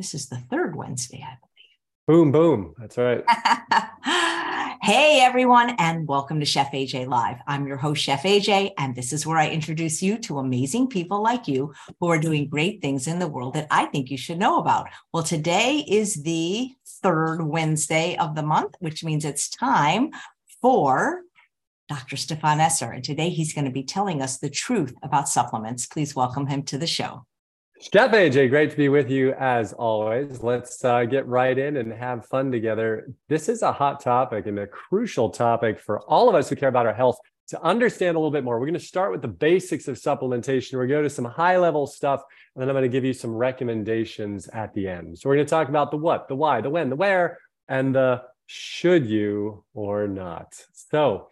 This is the third Wednesday, I believe. Boom, boom. That's right. hey, everyone, and welcome to Chef AJ Live. I'm your host, Chef AJ, and this is where I introduce you to amazing people like you who are doing great things in the world that I think you should know about. Well, today is the third Wednesday of the month, which means it's time for Dr. Stephan Esser. And today he's going to be telling us the truth about supplements. Please welcome him to the show. Chef AJ, great to be with you as always. Let's uh, get right in and have fun together. This is a hot topic and a crucial topic for all of us who care about our health to understand a little bit more. We're going to start with the basics of supplementation. We're going to go to some high level stuff, and then I'm going to give you some recommendations at the end. So, we're going to talk about the what, the why, the when, the where, and the should you or not. So,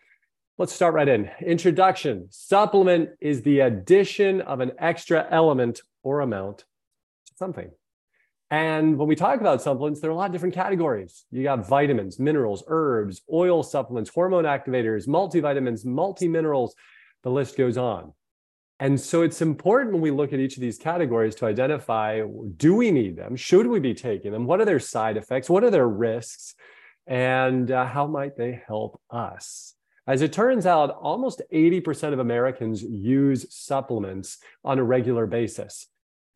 Let's start right in. Introduction Supplement is the addition of an extra element or amount to something. And when we talk about supplements, there are a lot of different categories. You got vitamins, minerals, herbs, oil supplements, hormone activators, multivitamins, multiminerals, the list goes on. And so it's important when we look at each of these categories to identify do we need them? Should we be taking them? What are their side effects? What are their risks? And uh, how might they help us? As it turns out, almost 80% of Americans use supplements on a regular basis.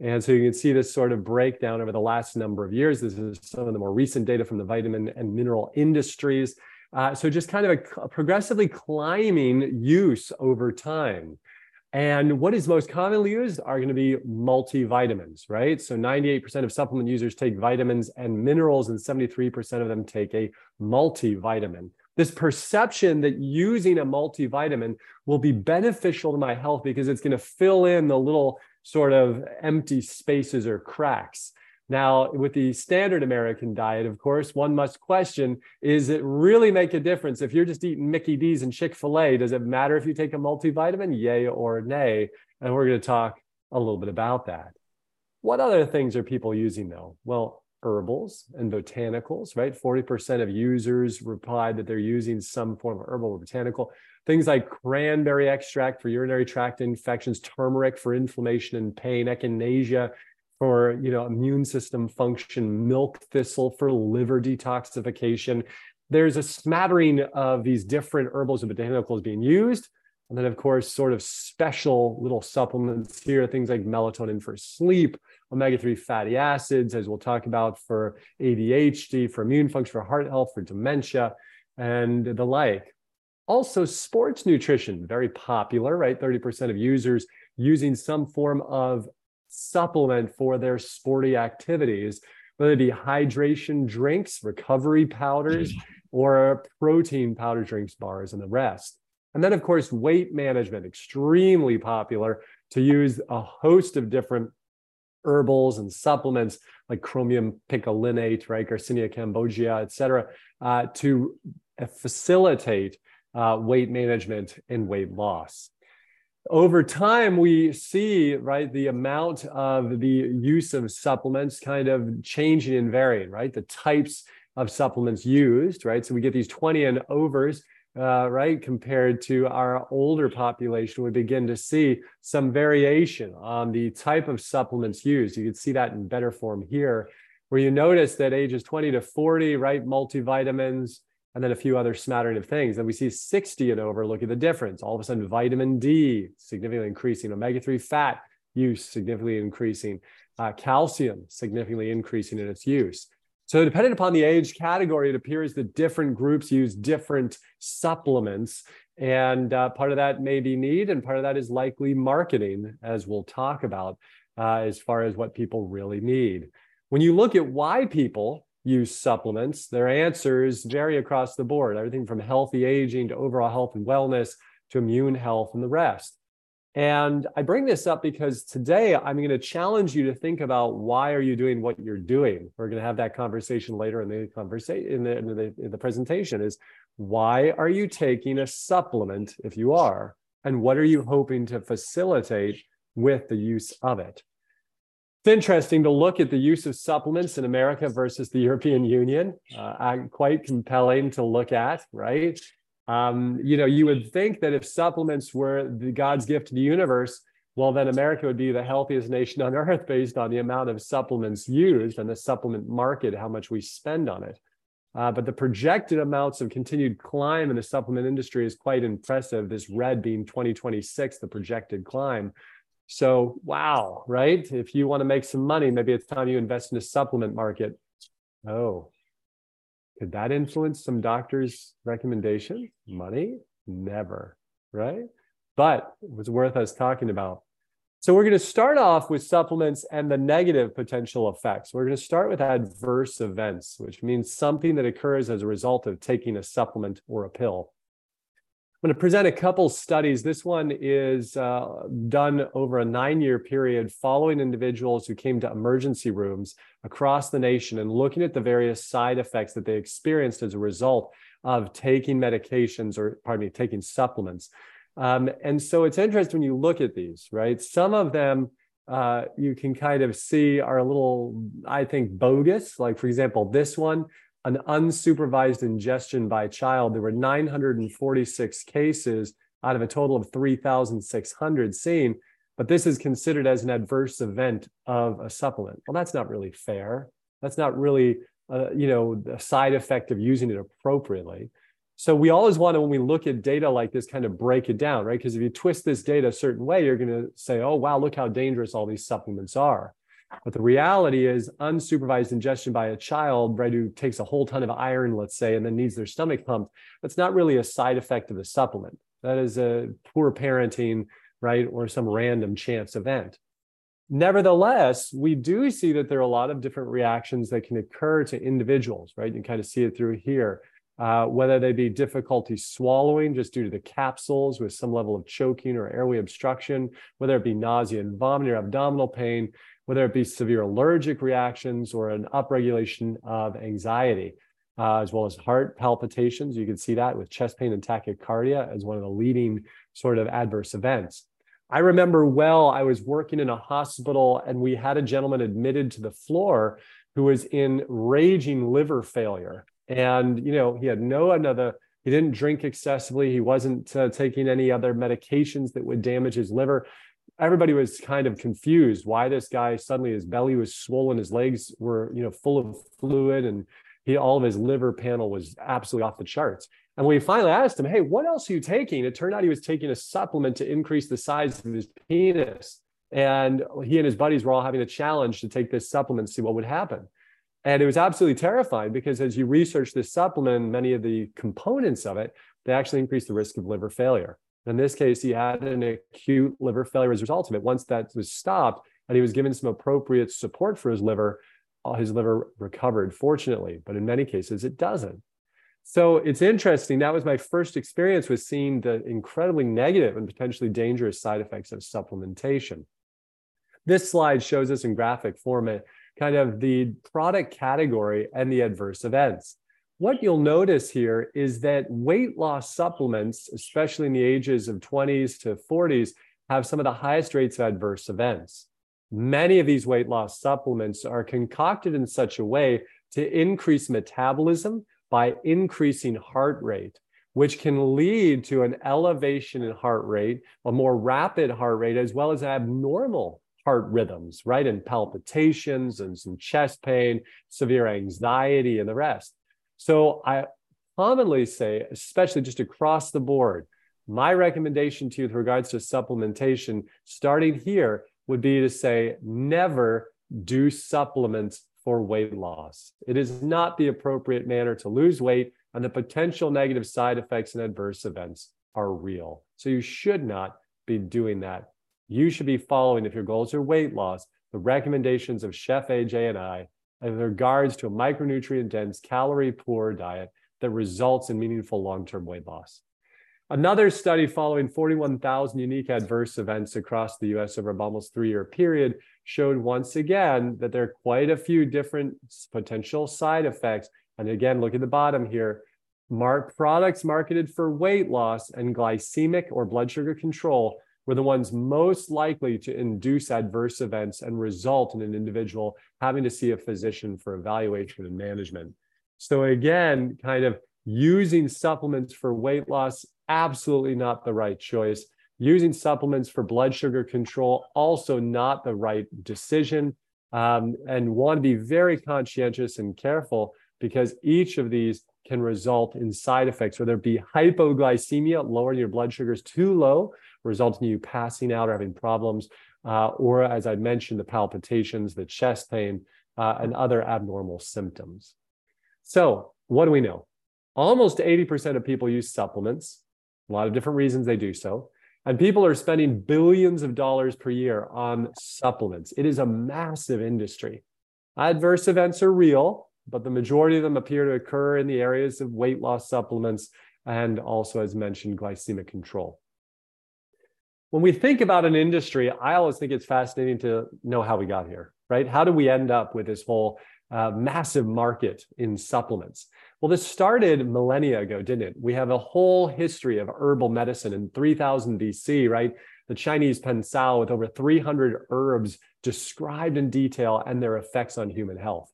And so you can see this sort of breakdown over the last number of years. This is some of the more recent data from the vitamin and mineral industries. Uh, so just kind of a, a progressively climbing use over time. And what is most commonly used are going to be multivitamins, right? So 98% of supplement users take vitamins and minerals, and 73% of them take a multivitamin this perception that using a multivitamin will be beneficial to my health because it's going to fill in the little sort of empty spaces or cracks. Now, with the standard American diet, of course, one must question is it really make a difference? If you're just eating Mickey D's and Chick fil A, does it matter if you take a multivitamin? Yay or nay? And we're going to talk a little bit about that. What other things are people using though? Well, herbals and botanicals, right? 40% of users replied that they're using some form of herbal or botanical. Things like cranberry extract for urinary tract infections, turmeric for inflammation and pain, echinacea for you know immune system function, milk thistle for liver detoxification. There's a smattering of these different herbals and botanicals being used. And then, of course, sort of special little supplements here, things like melatonin for sleep, omega 3 fatty acids, as we'll talk about for ADHD, for immune function, for heart health, for dementia, and the like. Also, sports nutrition, very popular, right? 30% of users using some form of supplement for their sporty activities, whether it be hydration drinks, recovery powders, mm. or protein powder drinks, bars, and the rest. And then, of course, weight management, extremely popular to use a host of different herbals and supplements like chromium picolinate, right, Garcinia cambogia, et cetera, uh, to facilitate uh, weight management and weight loss. Over time, we see, right, the amount of the use of supplements kind of changing and varying, right? The types of supplements used, right? So we get these 20 and overs uh, right, compared to our older population, we begin to see some variation on the type of supplements used. You can see that in better form here, where you notice that ages 20 to 40, right, multivitamins, and then a few other smattering of things. And we see 60 and over, look at the difference. All of a sudden, vitamin D significantly increasing, omega 3 fat use significantly increasing, uh, calcium significantly increasing in its use. So, depending upon the age category, it appears that different groups use different supplements. And uh, part of that may be need, and part of that is likely marketing, as we'll talk about, uh, as far as what people really need. When you look at why people use supplements, their answers vary across the board everything from healthy aging to overall health and wellness to immune health and the rest. And I bring this up because today I'm going to challenge you to think about why are you doing what you're doing. We're going to have that conversation later in the conversation in the, in the, in the presentation. Is why are you taking a supplement if you are, and what are you hoping to facilitate with the use of it? It's interesting to look at the use of supplements in America versus the European Union. Uh, quite compelling to look at, right? Um, you know, you would think that if supplements were the God's gift to the universe, well, then America would be the healthiest nation on earth based on the amount of supplements used and the supplement market, how much we spend on it. Uh, but the projected amounts of continued climb in the supplement industry is quite impressive. This red being 2026, the projected climb. So, wow, right? If you want to make some money, maybe it's time you invest in a supplement market. Oh, could that influence some doctors' recommendation? Money? Never, right? But it was worth us talking about. So we're going to start off with supplements and the negative potential effects. We're going to start with adverse events, which means something that occurs as a result of taking a supplement or a pill. I'm going to present a couple studies. This one is uh, done over a nine year period following individuals who came to emergency rooms across the nation and looking at the various side effects that they experienced as a result of taking medications or, pardon me, taking supplements. Um, and so it's interesting when you look at these, right? Some of them uh, you can kind of see are a little, I think, bogus. Like, for example, this one, an unsupervised ingestion by a child. There were 946 cases out of a total of 3,600 seen, but this is considered as an adverse event of a supplement. Well, that's not really fair. That's not really, uh, you know, a side effect of using it appropriately. So we always want to, when we look at data like this, kind of break it down, right? Because if you twist this data a certain way, you're going to say, oh, wow, look how dangerous all these supplements are. But the reality is unsupervised ingestion by a child, right, who takes a whole ton of iron, let's say, and then needs their stomach pumped, that's not really a side effect of the supplement. That is a poor parenting, right, or some random chance event. Nevertheless, we do see that there are a lot of different reactions that can occur to individuals, right? You kind of see it through here uh, whether they be difficulty swallowing just due to the capsules with some level of choking or airway obstruction, whether it be nausea and vomiting or abdominal pain, whether it be severe allergic reactions or an upregulation of anxiety, uh, as well as heart palpitations. You can see that with chest pain and tachycardia as one of the leading sort of adverse events. I remember well, I was working in a hospital and we had a gentleman admitted to the floor who was in raging liver failure and you know he had no another he didn't drink excessively he wasn't uh, taking any other medications that would damage his liver everybody was kind of confused why this guy suddenly his belly was swollen his legs were you know full of fluid and he all of his liver panel was absolutely off the charts. And we finally asked him hey what else are you taking? It turned out he was taking a supplement to increase the size of his penis. And he and his buddies were all having a challenge to take this supplement to see what would happen. And it was absolutely terrifying because as you research this supplement, many of the components of it, they actually increase the risk of liver failure. In this case, he had an acute liver failure as a result of it. Once that was stopped and he was given some appropriate support for his liver, uh, his liver recovered, fortunately. But in many cases, it doesn't. So it's interesting. That was my first experience with seeing the incredibly negative and potentially dangerous side effects of supplementation. This slide shows us in graphic format kind of the product category and the adverse events. What you'll notice here is that weight loss supplements, especially in the ages of 20s to 40s, have some of the highest rates of adverse events. Many of these weight loss supplements are concocted in such a way to increase metabolism by increasing heart rate, which can lead to an elevation in heart rate, a more rapid heart rate, as well as abnormal heart rhythms, right? And palpitations and some chest pain, severe anxiety, and the rest. So I commonly say, especially just across the board, my recommendation to you with regards to supplementation, starting here, would be to say never do supplements for weight loss. It is not the appropriate manner to lose weight, and the potential negative side effects and adverse events are real. So you should not be doing that you should be following, if your goals are weight loss, the recommendations of Chef AJ and I in regards to a micronutrient dense, calorie poor diet that results in meaningful long term weight loss. Another study following 41,000 unique adverse events across the US over almost three year period showed once again that there are quite a few different potential side effects. And again, look at the bottom here. Mark products marketed for weight loss and glycemic or blood sugar control were the ones most likely to induce adverse events and result in an individual having to see a physician for evaluation and management. So, again, kind of using supplements for weight loss, absolutely not the right choice. Using supplements for blood sugar control, also not the right decision, um, and want to be very conscientious and careful because each of these can result in side effects, whether it be hypoglycemia, lowering your blood sugars too low, resulting in you passing out or having problems, uh, or as I mentioned, the palpitations, the chest pain, uh, and other abnormal symptoms. So, what do we know? Almost 80% of people use supplements, a lot of different reasons they do so. And people are spending billions of dollars per year on supplements. It is a massive industry. Adverse events are real, but the majority of them appear to occur in the areas of weight loss supplements and also, as mentioned, glycemic control. When we think about an industry, I always think it's fascinating to know how we got here, right? How do we end up with this whole uh, massive market in supplements? Well, this started millennia ago, didn't it? We have a whole history of herbal medicine in 3000 BC, right? The Chinese Pensao with over 300 herbs described in detail and their effects on human health.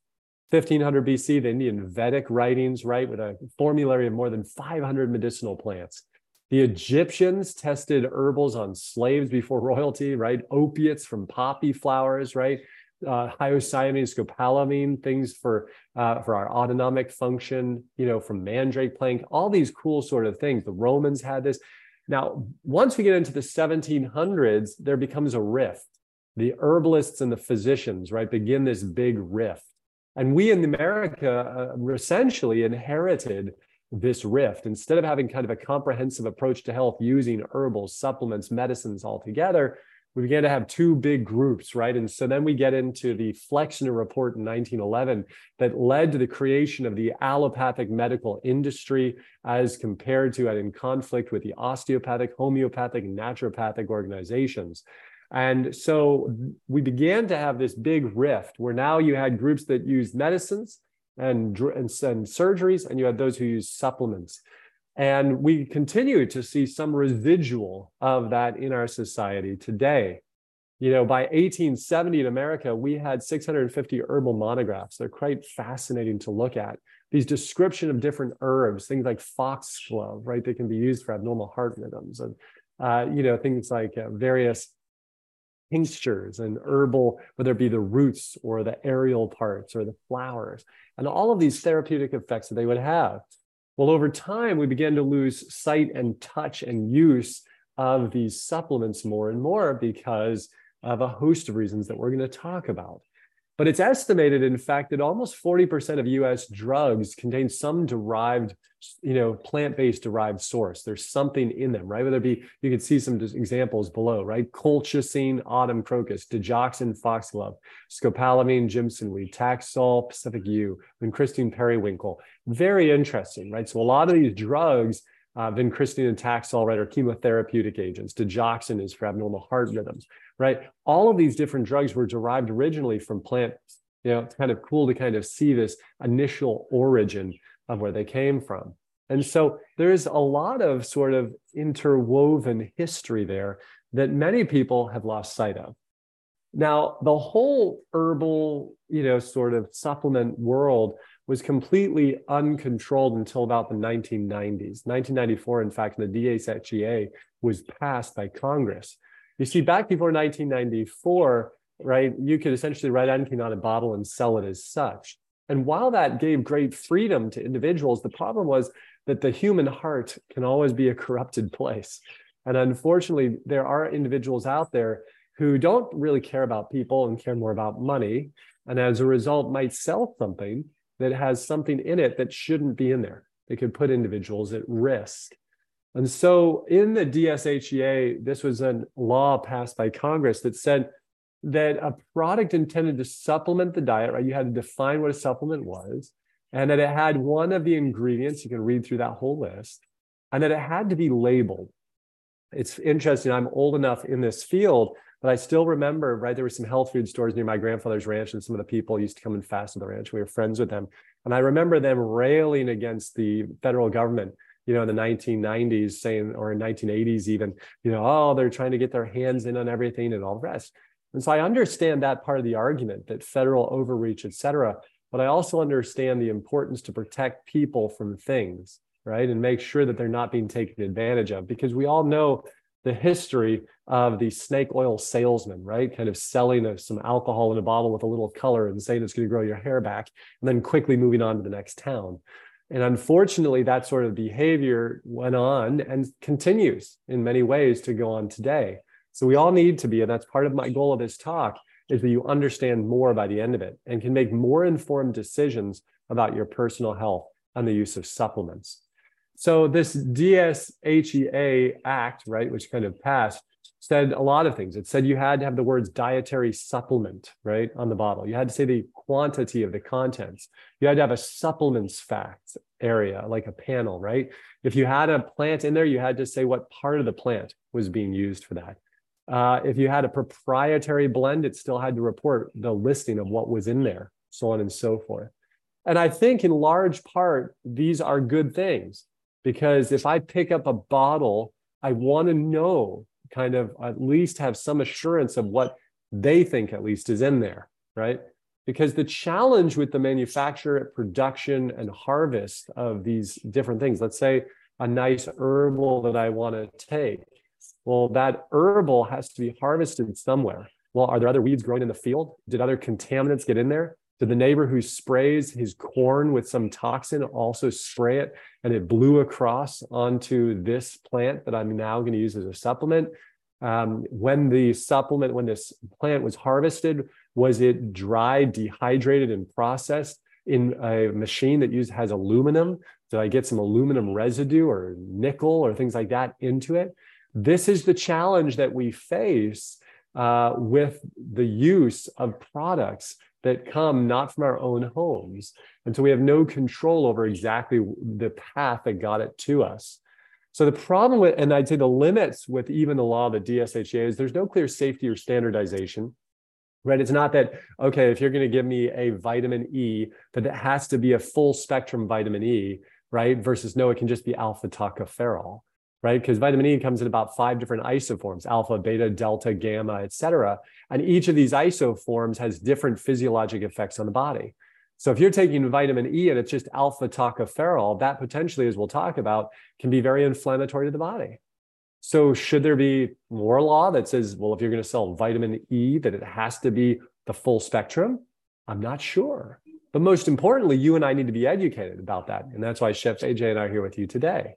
1500 BC, the Indian Vedic writings, right, with a formulary of more than 500 medicinal plants. The Egyptians tested herbals on slaves before royalty, right? Opiates from poppy flowers, right? Uh, hyoscyamine, scopolamine, things for uh, for our autonomic function, you know, from mandrake plant, all these cool sort of things. The Romans had this. Now, once we get into the 1700s, there becomes a rift. The herbalists and the physicians, right, begin this big rift and we in America uh, essentially inherited this rift. Instead of having kind of a comprehensive approach to health using herbals, supplements, medicines all together, we began to have two big groups, right? And so then we get into the Flexner report in 1911 that led to the creation of the allopathic medical industry as compared to and in conflict with the osteopathic, homeopathic, naturopathic organizations. And so we began to have this big rift where now you had groups that used medicines and, and, and surgeries, and you had those who used supplements. And we continue to see some residual of that in our society today. You know, by 1870 in America, we had 650 herbal monographs. They're quite fascinating to look at. These description of different herbs, things like foxglove, right? They can be used for abnormal heart rhythms, and uh, you know things like uh, various tinctures and herbal, whether it be the roots or the aerial parts or the flowers, and all of these therapeutic effects that they would have. Well, over time, we began to lose sight and touch and use of these supplements more and more because of a host of reasons that we're going to talk about. But it's estimated, in fact, that almost 40% of US drugs contain some derived, you know, plant-based derived source. There's something in them, right? Whether it be, you can see some examples below, right? Colchicine, autumn crocus, digoxin, foxglove, scopolamine, jimsonweed, taxol, Pacific yew, vincristine, periwinkle. Very interesting, right? So a lot of these drugs uh, vincristine and taxol, right, are chemotherapeutic agents. Digoxin is for abnormal heart rhythms right? All of these different drugs were derived originally from plants. You know, it's kind of cool to kind of see this initial origin of where they came from. And so there's a lot of sort of interwoven history there that many people have lost sight of. Now, the whole herbal, you know, sort of supplement world was completely uncontrolled until about the 1990s. 1994, in fact, the DSHEA was passed by Congress. You see, back before 1994, right, you could essentially write anything on a bottle and sell it as such. And while that gave great freedom to individuals, the problem was that the human heart can always be a corrupted place. And unfortunately, there are individuals out there who don't really care about people and care more about money. And as a result, might sell something that has something in it that shouldn't be in there. They could put individuals at risk. And so in the DSHEA, this was a law passed by Congress that said that a product intended to supplement the diet, right? You had to define what a supplement was, and that it had one of the ingredients, you can read through that whole list, and that it had to be labeled. It's interesting, I'm old enough in this field, but I still remember, right? There were some health food stores near my grandfather's ranch, and some of the people used to come and fast at the ranch. We were friends with them. And I remember them railing against the federal government you know, in the 1990s saying, or in 1980s even, you know, oh, they're trying to get their hands in on everything and all the rest. And so I understand that part of the argument that federal overreach, et cetera, but I also understand the importance to protect people from things, right? And make sure that they're not being taken advantage of because we all know the history of the snake oil salesman, right? Kind of selling a, some alcohol in a bottle with a little color and saying it's going to grow your hair back, and then quickly moving on to the next town. And unfortunately, that sort of behavior went on and continues in many ways to go on today. So we all need to be, and that's part of my goal of this talk, is that you understand more by the end of it and can make more informed decisions about your personal health and the use of supplements. So this DSHEA Act, right, which kind of passed, said a lot of things. It said you had to have the words dietary supplement, right, on the bottle. You had to say the quantity of the contents. You had to have a supplements facts area, like a panel, right? If you had a plant in there, you had to say what part of the plant was being used for that. Uh, if you had a proprietary blend, it still had to report the listing of what was in there, so on and so forth. And I think in large part, these are good things because if I pick up a bottle, I want to know kind of at least have some assurance of what they think at least is in there, right? Because the challenge with the manufacture, production, and harvest of these different things, let's say a nice herbal that I want to take, well, that herbal has to be harvested somewhere. Well, are there other weeds growing in the field? Did other contaminants get in there? Did the neighbor who sprays his corn with some toxin also spray it and it blew across onto this plant that I'm now going to use as a supplement? Um, when the supplement, when this plant was harvested, was it dried, dehydrated, and processed in a machine that use, has aluminum? Did I get some aluminum residue or nickel or things like that into it? This is the challenge that we face uh, with the use of products that come not from our own homes. And so we have no control over exactly the path that got it to us. So the problem with, and I'd say the limits with even the law of the DSHEA is there's no clear safety or standardization, right? It's not that, okay, if you're going to give me a vitamin E, that it has to be a full spectrum vitamin E, right? Versus no, it can just be alpha tocopherol right? Because vitamin E comes in about five different isoforms, alpha, beta, delta, gamma, et cetera. And each of these isoforms has different physiologic effects on the body. So if you're taking vitamin E and it's just alpha tocopherol, that potentially, as we'll talk about, can be very inflammatory to the body. So should there be more law that says, well, if you're going to sell vitamin E, that it has to be the full spectrum? I'm not sure. But most importantly, you and I need to be educated about that. And that's why Chef AJ and I are here with you today.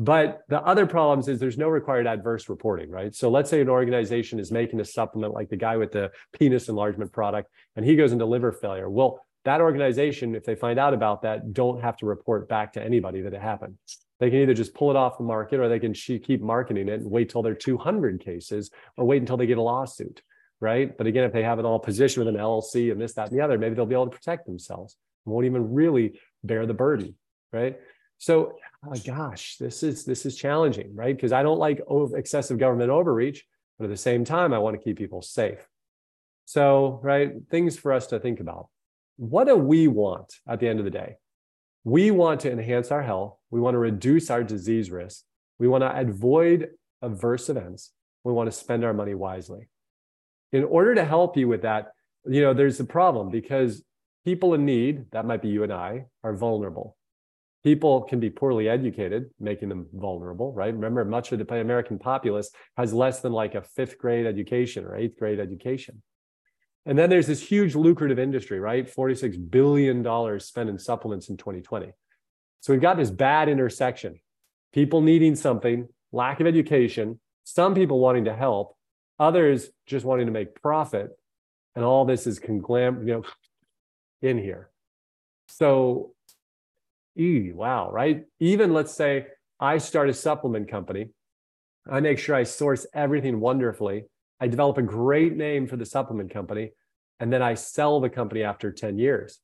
But the other problems is there's no required adverse reporting, right? So let's say an organization is making a supplement like the guy with the penis enlargement product, and he goes into liver failure. Well, that organization, if they find out about that, don't have to report back to anybody that it happened. They can either just pull it off the market or they can keep marketing it and wait till they're 200 cases or wait until they get a lawsuit, right? But again, if they have it all positioned with an LLC and this, that, and the other, maybe they'll be able to protect themselves and won't even really bear the burden, right? So, oh gosh, this is this is challenging, right? Because I don't like over, excessive government overreach, but at the same time, I want to keep people safe. So, right, things for us to think about. What do we want at the end of the day? We want to enhance our health. We want to reduce our disease risk. We want to avoid adverse events. We want to spend our money wisely. In order to help you with that, you know, there's a problem because people in need, that might be you and I, are vulnerable people can be poorly educated, making them vulnerable, right? Remember, much of the American populace has less than like a fifth grade education or eighth grade education. And then there's this huge lucrative industry, right? $46 billion spent in supplements in 2020. So we've got this bad intersection people needing something, lack of education, some people wanting to help, others just wanting to make profit. And all this is conglam, you know, in here. So E, wow, right? Even let's say I start a supplement company. I make sure I source everything wonderfully. I develop a great name for the supplement company, and then I sell the company after 10 years.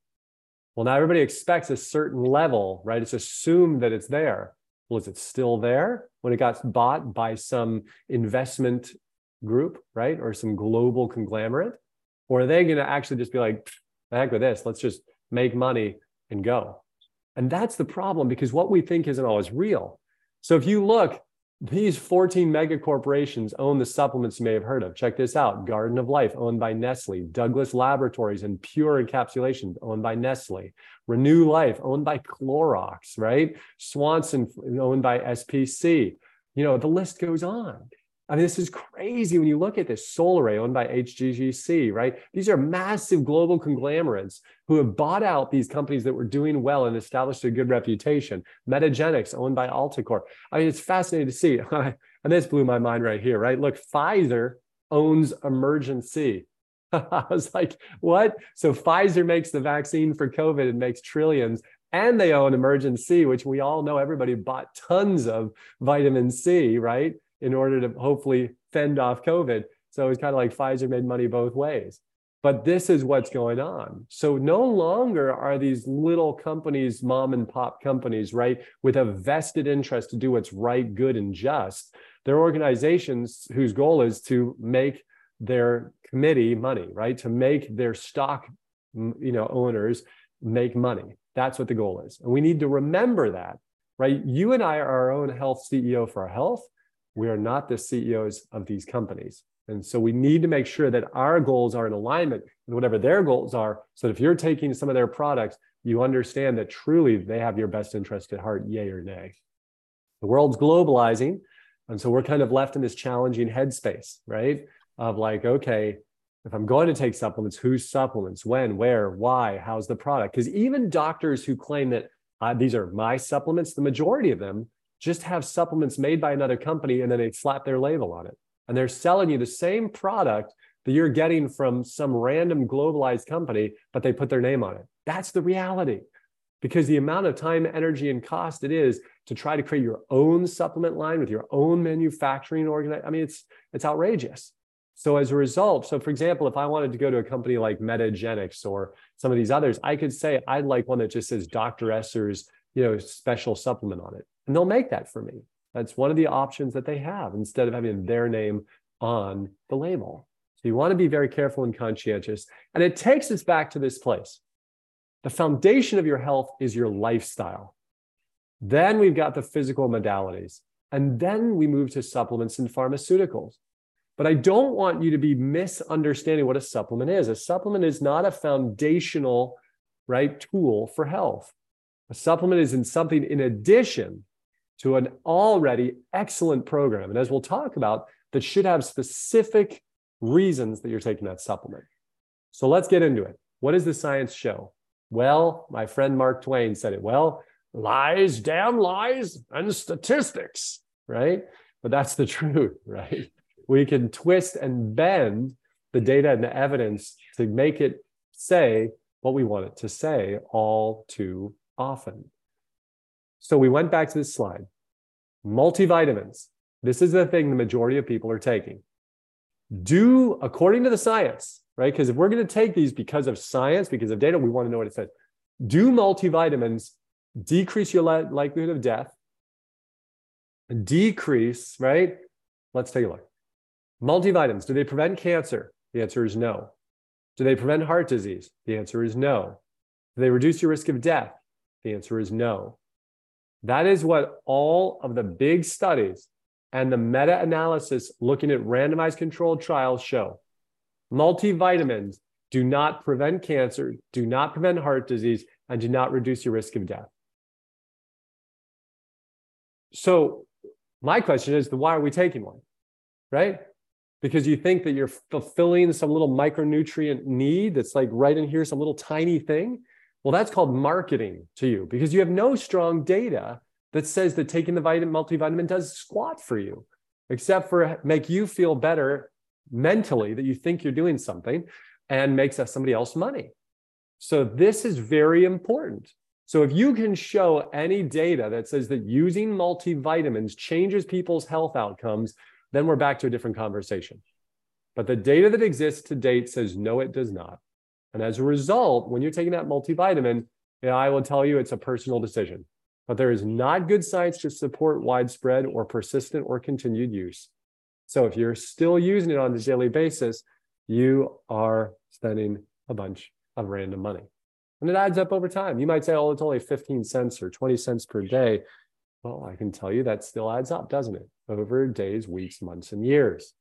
Well, now everybody expects a certain level, right? It's assumed that it's there. Well, is it still there when it got bought by some investment group, right? Or some global conglomerate? Or are they going to actually just be like, the heck with this, let's just make money and go? And that's the problem because what we think isn't always real. So if you look, these 14 mega corporations own the supplements you may have heard of. Check this out Garden of Life, owned by Nestle, Douglas Laboratories and Pure Encapsulation, owned by Nestle, Renew Life, owned by Clorox, right? Swanson, owned by SPC. You know, the list goes on. I mean, this is crazy when you look at this. Solaray, owned by HGGC, right? These are massive global conglomerates who have bought out these companies that were doing well and established a good reputation. Metagenics, owned by Alticor. I mean, it's fascinating to see. and this blew my mind right here, right? Look, Pfizer owns Emergen-C. I was like, what? So Pfizer makes the vaccine for COVID and makes trillions, and they own Emergen-C, which we all know everybody bought tons of vitamin C, right? In order to hopefully fend off COVID. So it's kind of like Pfizer made money both ways. But this is what's going on. So no longer are these little companies, mom and pop companies, right, with a vested interest to do what's right, good, and just. They're organizations whose goal is to make their committee money, right? To make their stock, you know, owners make money. That's what the goal is. And we need to remember that, right? You and I are our own health CEO for our health we are not the CEOs of these companies. And so we need to make sure that our goals are in alignment with whatever their goals are. So that if you're taking some of their products, you understand that truly they have your best interest at heart, yay or nay. The world's globalizing. And so we're kind of left in this challenging headspace, right? Of like, okay, if I'm going to take supplements, whose supplements, when, where, why, how's the product? Because even doctors who claim that uh, these are my supplements, the majority of them just have supplements made by another company and then they slap their label on it. And they're selling you the same product that you're getting from some random globalized company, but they put their name on it. That's the reality. Because the amount of time, energy, and cost it is to try to create your own supplement line with your own manufacturing organization. I mean, it's it's outrageous. So as a result, so for example, if I wanted to go to a company like Metagenics or some of these others, I could say I'd like one that just says Dr. Esser's, you know, special supplement on it. And they'll make that for me. That's one of the options that they have instead of having their name on the label. So you want to be very careful and conscientious. And it takes us back to this place. The foundation of your health is your lifestyle. Then we've got the physical modalities. And then we move to supplements and pharmaceuticals. But I don't want you to be misunderstanding what a supplement is. A supplement is not a foundational right tool for health. A supplement is in something in addition to an already excellent program. And as we'll talk about, that should have specific reasons that you're taking that supplement. So let's get into it. What does the science show? Well, my friend Mark Twain said it well lies, damn lies, and statistics, right? But that's the truth, right? We can twist and bend the data and the evidence to make it say what we want it to say all too often. So we went back to this slide. Multivitamins. This is the thing the majority of people are taking. Do according to the science, right? Because if we're going to take these because of science, because of data, we want to know what it says. Do multivitamins decrease your likelihood of death? Decrease, right? Let's take a look. Multivitamins, do they prevent cancer? The answer is no. Do they prevent heart disease? The answer is no. Do they reduce your risk of death? The answer is no. That is what all of the big studies and the meta analysis looking at randomized controlled trials show. Multivitamins do not prevent cancer, do not prevent heart disease, and do not reduce your risk of death. So, my question is why are we taking one? Right? Because you think that you're fulfilling some little micronutrient need that's like right in here, some little tiny thing. Well, that's called marketing to you because you have no strong data that says that taking the vitamin multivitamin does squat for you, except for make you feel better mentally that you think you're doing something and makes somebody else money. So this is very important. So if you can show any data that says that using multivitamins changes people's health outcomes, then we're back to a different conversation. But the data that exists to date says no, it does not. And as a result, when you're taking that multivitamin, I will tell you it's a personal decision. But there is not good science to support widespread or persistent or continued use. So if you're still using it on a daily basis, you are spending a bunch of random money. And it adds up over time. You might say, oh, it's only 15 cents or 20 cents per day. Well, I can tell you that still adds up, doesn't it? Over days, weeks, months, and years.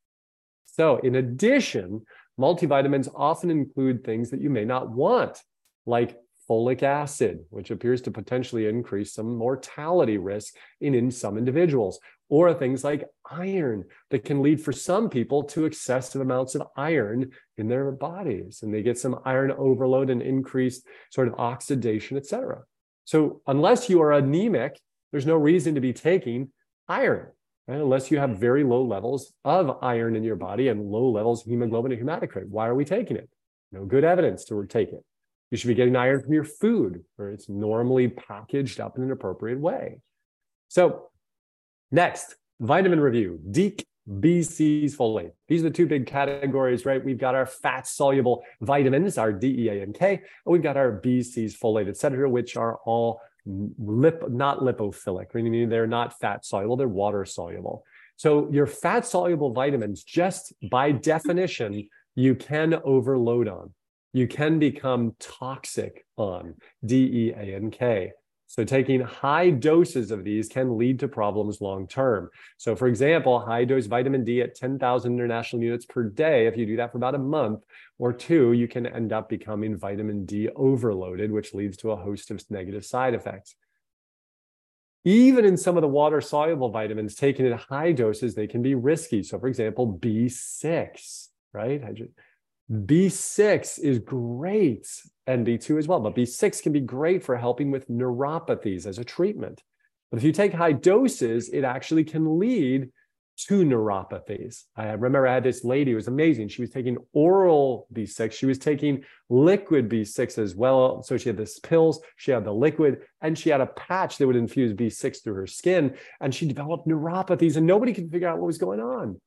So, in addition, Multivitamins often include things that you may not want, like folic acid, which appears to potentially increase some mortality risk in, in some individuals, or things like iron that can lead for some people to excessive amounts of iron in their bodies. And they get some iron overload and increased sort of oxidation, et cetera. So unless you are anemic, there's no reason to be taking iron. Right? Unless you have very low levels of iron in your body and low levels of hemoglobin and hematocrit. Why are we taking it? No good evidence to take it. You should be getting iron from your food, where it's normally packaged up in an appropriate way. So, next, vitamin review, DEEK, BC's folate. These are the two big categories, right? We've got our fat soluble vitamins, our DEA and K, and we've got our BC's folate, et cetera, which are all lip, not lipophilic, meaning they're not fat soluble, they're water soluble. So your fat soluble vitamins, just by definition, you can overload on. You can become toxic on D, E, A, and K. So taking high doses of these can lead to problems long term. So for example, high dose vitamin D at 10,000 international units per day, if you do that for about a month or two, you can end up becoming vitamin D overloaded, which leads to a host of negative side effects. Even in some of the water soluble vitamins taken at high doses, they can be risky. So for example, B6, right? B6 is great and B2 as well, but B6 can be great for helping with neuropathies as a treatment. But if you take high doses, it actually can lead to neuropathies. I remember I had this lady who was amazing. She was taking oral B6, she was taking liquid B6 as well. So she had this pills, she had the liquid, and she had a patch that would infuse B6 through her skin. And she developed neuropathies, and nobody could figure out what was going on.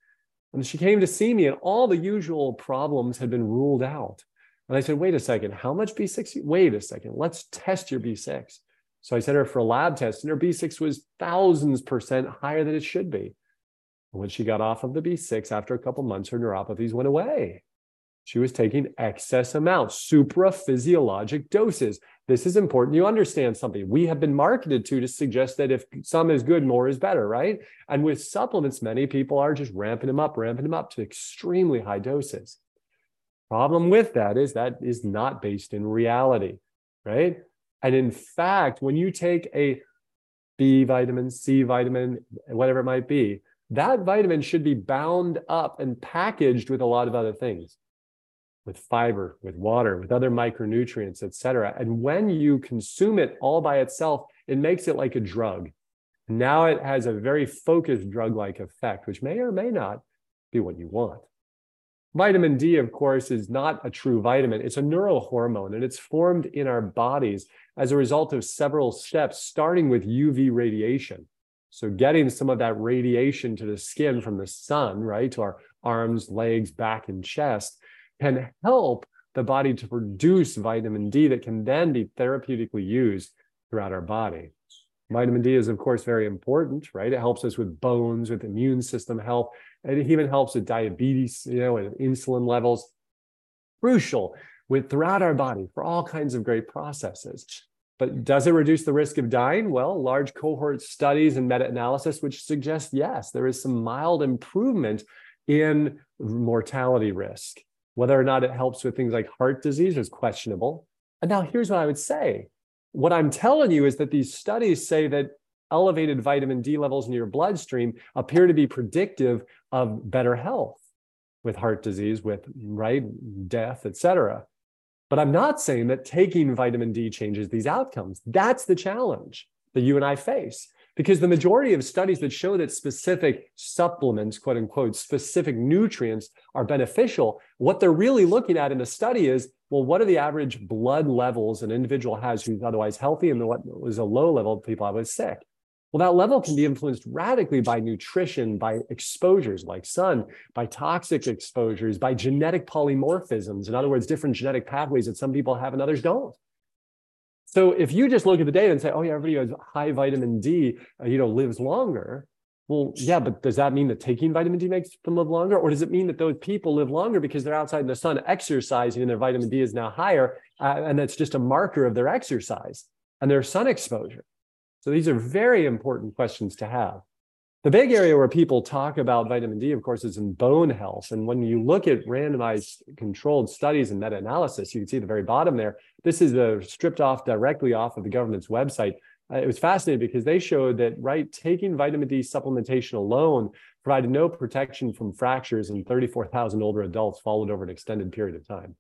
And she came to see me, and all the usual problems had been ruled out. And I said, wait a second, how much B6? Wait a second, let's test your B6. So I sent her for a lab test, and her B6 was thousands percent higher than it should be. And When she got off of the B6 after a couple months, her neuropathies went away. She was taking excess amounts, supraphysiologic doses. This is important. You understand something. We have been marketed to to suggest that if some is good, more is better, right? And with supplements, many people are just ramping them up, ramping them up to extremely high doses. Problem with that is that is not based in reality, right? And in fact, when you take a B vitamin, C vitamin, whatever it might be, that vitamin should be bound up and packaged with a lot of other things with fiber, with water, with other micronutrients, et cetera. And when you consume it all by itself, it makes it like a drug. Now it has a very focused drug like effect, which may or may not be what you want. Vitamin D, of course, is not a true vitamin. It's a neurohormone, and it's formed in our bodies as a result of several steps, starting with UV radiation. So, getting some of that radiation to the skin from the sun, right, to our arms, legs, back, and chest, can help the body to produce vitamin D that can then be therapeutically used throughout our body. Vitamin D is, of course, very important, right? It helps us with bones, with immune system health, and it even helps with diabetes, you know, and insulin levels. Crucial with throughout our body for all kinds of great processes. But does it reduce the risk of dying? Well, large cohort studies and meta analysis which suggest yes, there is some mild improvement in mortality risk. Whether or not it helps with things like heart disease is questionable. And now here's what I would say. What I'm telling you is that these studies say that elevated vitamin D levels in your bloodstream appear to be predictive of better health with heart disease, with right death, et cetera. But I'm not saying that taking vitamin D changes these outcomes. That's the challenge that you and I face because the majority of studies that show that specific supplements, quote unquote, specific nutrients are beneficial, what they're really looking at in a study is well, what are the average blood levels an individual has who's otherwise healthy and what is a low level of people who's sick? Well, that level can be influenced radically by nutrition, by exposures like sun, by toxic exposures, by genetic polymorphisms. In other words, different genetic pathways that some people have and others don't. So if you just look at the data and say, oh yeah, everybody has high vitamin D, uh, you know, lives longer. Well, yeah, but does that mean that taking vitamin D makes them live longer? Or does it mean that those people live longer because they're outside in the sun exercising and their vitamin D is now higher? Uh, and that's just a marker of their exercise and their sun exposure. So these are very important questions to have. The big area where people talk about vitamin D, of course, is in bone health. And when you look at randomized controlled studies and meta analysis, you can see the very bottom there. This is a stripped off directly off of the government's website. Uh, it was fascinating because they showed that, right, taking vitamin D supplementation alone provided no protection from fractures in 34,000 older adults followed over an extended period of time.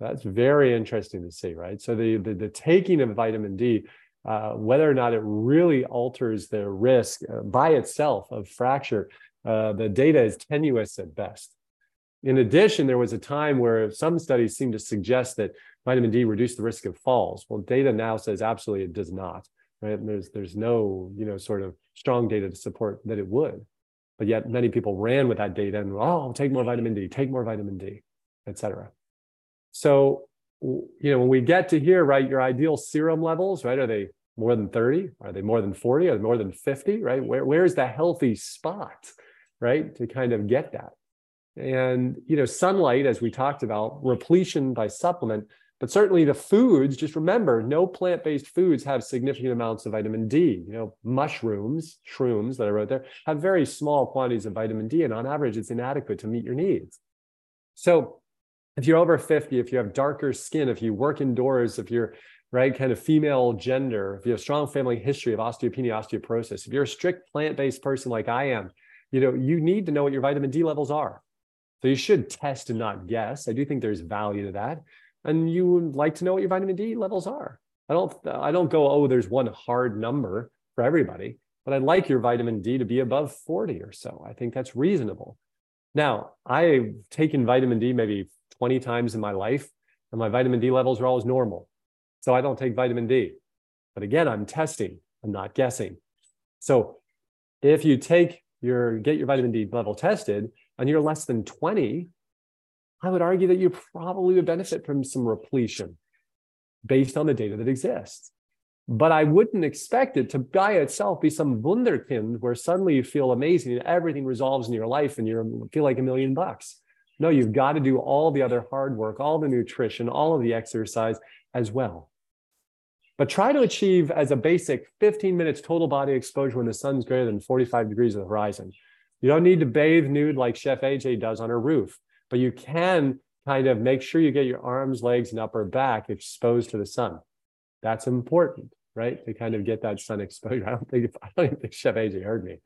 That's very interesting to see, right? So the, the, the taking of vitamin D uh, whether or not it really alters the risk uh, by itself of fracture, uh, the data is tenuous at best. In addition, there was a time where some studies seem to suggest that vitamin D reduced the risk of falls. Well, data now says absolutely it does not. Right? And there's there's no you know sort of strong data to support that it would. But yet many people ran with that data and oh, take more vitamin D, take more vitamin D, et cetera. So you know when we get to here, right, your ideal serum levels, right, are they more than 30? Are they more than 40? Are they more than 50? Right? Where, where's the healthy spot, right? To kind of get that. And, you know, sunlight, as we talked about, repletion by supplement, but certainly the foods, just remember, no plant-based foods have significant amounts of vitamin D. You know, mushrooms, shrooms that I wrote there, have very small quantities of vitamin D, and on average, it's inadequate to meet your needs. So if you're over 50, if you have darker skin, if you work indoors, if you're right? Kind of female gender, if you have strong family history of osteopenia, osteoporosis, if you're a strict plant-based person like I am, you know, you need to know what your vitamin D levels are. So you should test and not guess. I do think there's value to that. And you would like to know what your vitamin D levels are. I don't I don't go, oh, there's one hard number for everybody, but I'd like your vitamin D to be above 40 or so. I think that's reasonable. Now, I've taken vitamin D maybe 20 times in my life, and my vitamin D levels are always normal. So I don't take vitamin D. But again, I'm testing, I'm not guessing. So if you take your get your vitamin D level tested and you're less than 20, I would argue that you probably would benefit from some repletion based on the data that exists. But I wouldn't expect it to by itself be some wunderkind where suddenly you feel amazing and everything resolves in your life and you feel like a million bucks. No, you've got to do all the other hard work, all the nutrition, all of the exercise as well. But try to achieve as a basic 15 minutes total body exposure when the sun's greater than 45 degrees of the horizon. You don't need to bathe nude like Chef AJ does on her roof, but you can kind of make sure you get your arms, legs, and upper back exposed to the sun. That's important, right? To kind of get that sun exposure. I don't think I don't even think Chef AJ heard me.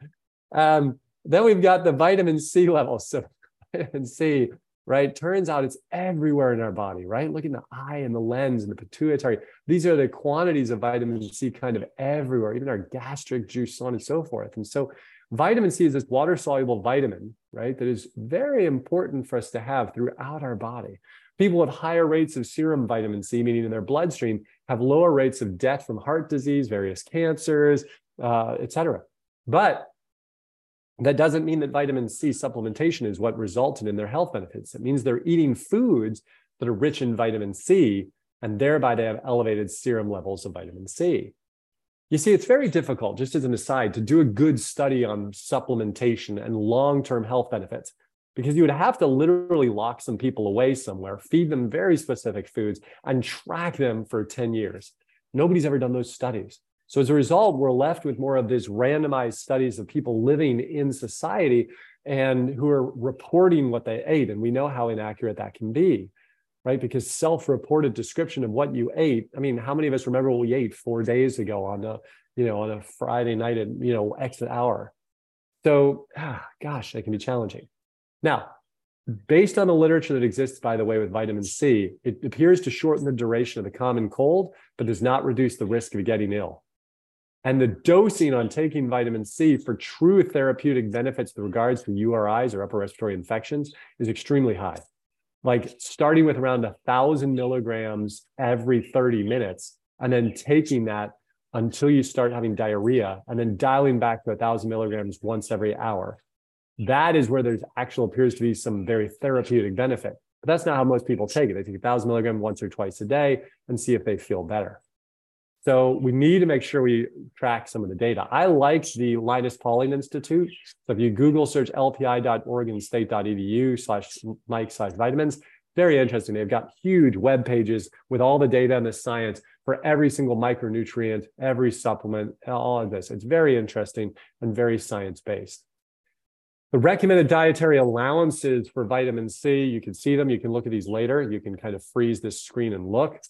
Um, then we've got the vitamin C levels. So vitamin C right? Turns out it's everywhere in our body, right? Look in the eye and the lens and the pituitary. These are the quantities of vitamin C kind of everywhere, even our gastric juice, so on and so forth. And so vitamin C is this water soluble vitamin, right? That is very important for us to have throughout our body. People with higher rates of serum vitamin C, meaning in their bloodstream, have lower rates of death from heart disease, various cancers, uh, et cetera. But that doesn't mean that vitamin C supplementation is what resulted in their health benefits. It means they're eating foods that are rich in vitamin C, and thereby they have elevated serum levels of vitamin C. You see, it's very difficult, just as an aside, to do a good study on supplementation and long term health benefits because you would have to literally lock some people away somewhere, feed them very specific foods, and track them for 10 years. Nobody's ever done those studies. So as a result, we're left with more of these randomized studies of people living in society and who are reporting what they ate. And we know how inaccurate that can be, right? Because self-reported description of what you ate. I mean, how many of us remember what we ate four days ago on a, you know, on a Friday night at, you know, X hour? So, ah, gosh, that can be challenging. Now, based on the literature that exists, by the way, with vitamin C, it appears to shorten the duration of the common cold, but does not reduce the risk of getting ill. And the dosing on taking vitamin C for true therapeutic benefits with regards to URIs or upper respiratory infections is extremely high. Like starting with around a thousand milligrams every 30 minutes, and then taking that until you start having diarrhea, and then dialing back to a thousand milligrams once every hour. That is where there's actual appears to be some very therapeutic benefit. But that's not how most people take it. They take a thousand milligram once or twice a day and see if they feel better. So we need to make sure we track some of the data. I like the Linus Pauling Institute. So if you Google search lpi.oregonstate.edu slash mic slash vitamins, very interesting. They've got huge web pages with all the data and the science for every single micronutrient, every supplement, all of this. It's very interesting and very science based. The recommended dietary allowances for vitamin C, you can see them. You can look at these later. You can kind of freeze this screen and look.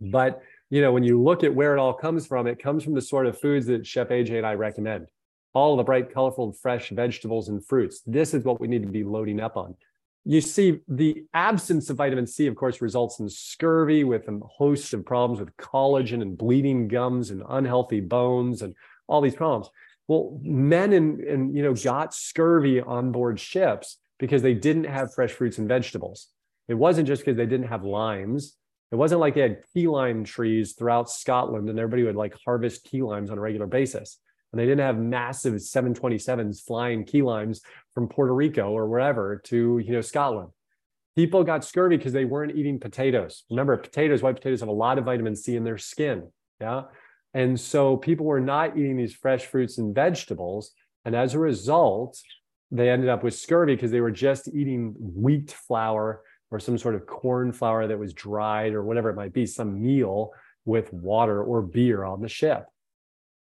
But you know, when you look at where it all comes from, it comes from the sort of foods that Chef AJ and I recommend. All the bright, colorful, fresh vegetables and fruits. This is what we need to be loading up on you see the absence of vitamin C, of course, results in scurvy with a host of problems with collagen and bleeding gums and unhealthy bones and all these problems. Well, men and, and you know got scurvy on board ships because they didn't have fresh fruits and vegetables. It wasn't just because they didn't have limes. It wasn't like they had key lime trees throughout Scotland and everybody would like harvest key limes on a regular basis and they didn't have massive 727s flying key limes from Puerto Rico or wherever to you know Scotland. People got scurvy because they weren't eating potatoes. Remember, potatoes, white potatoes have a lot of vitamin C in their skin. Yeah. And so people were not eating these fresh fruits and vegetables. And as a result, they ended up with scurvy because they were just eating wheat flour or some sort of corn flour that was dried or whatever it might be, some meal with water or beer on the ship.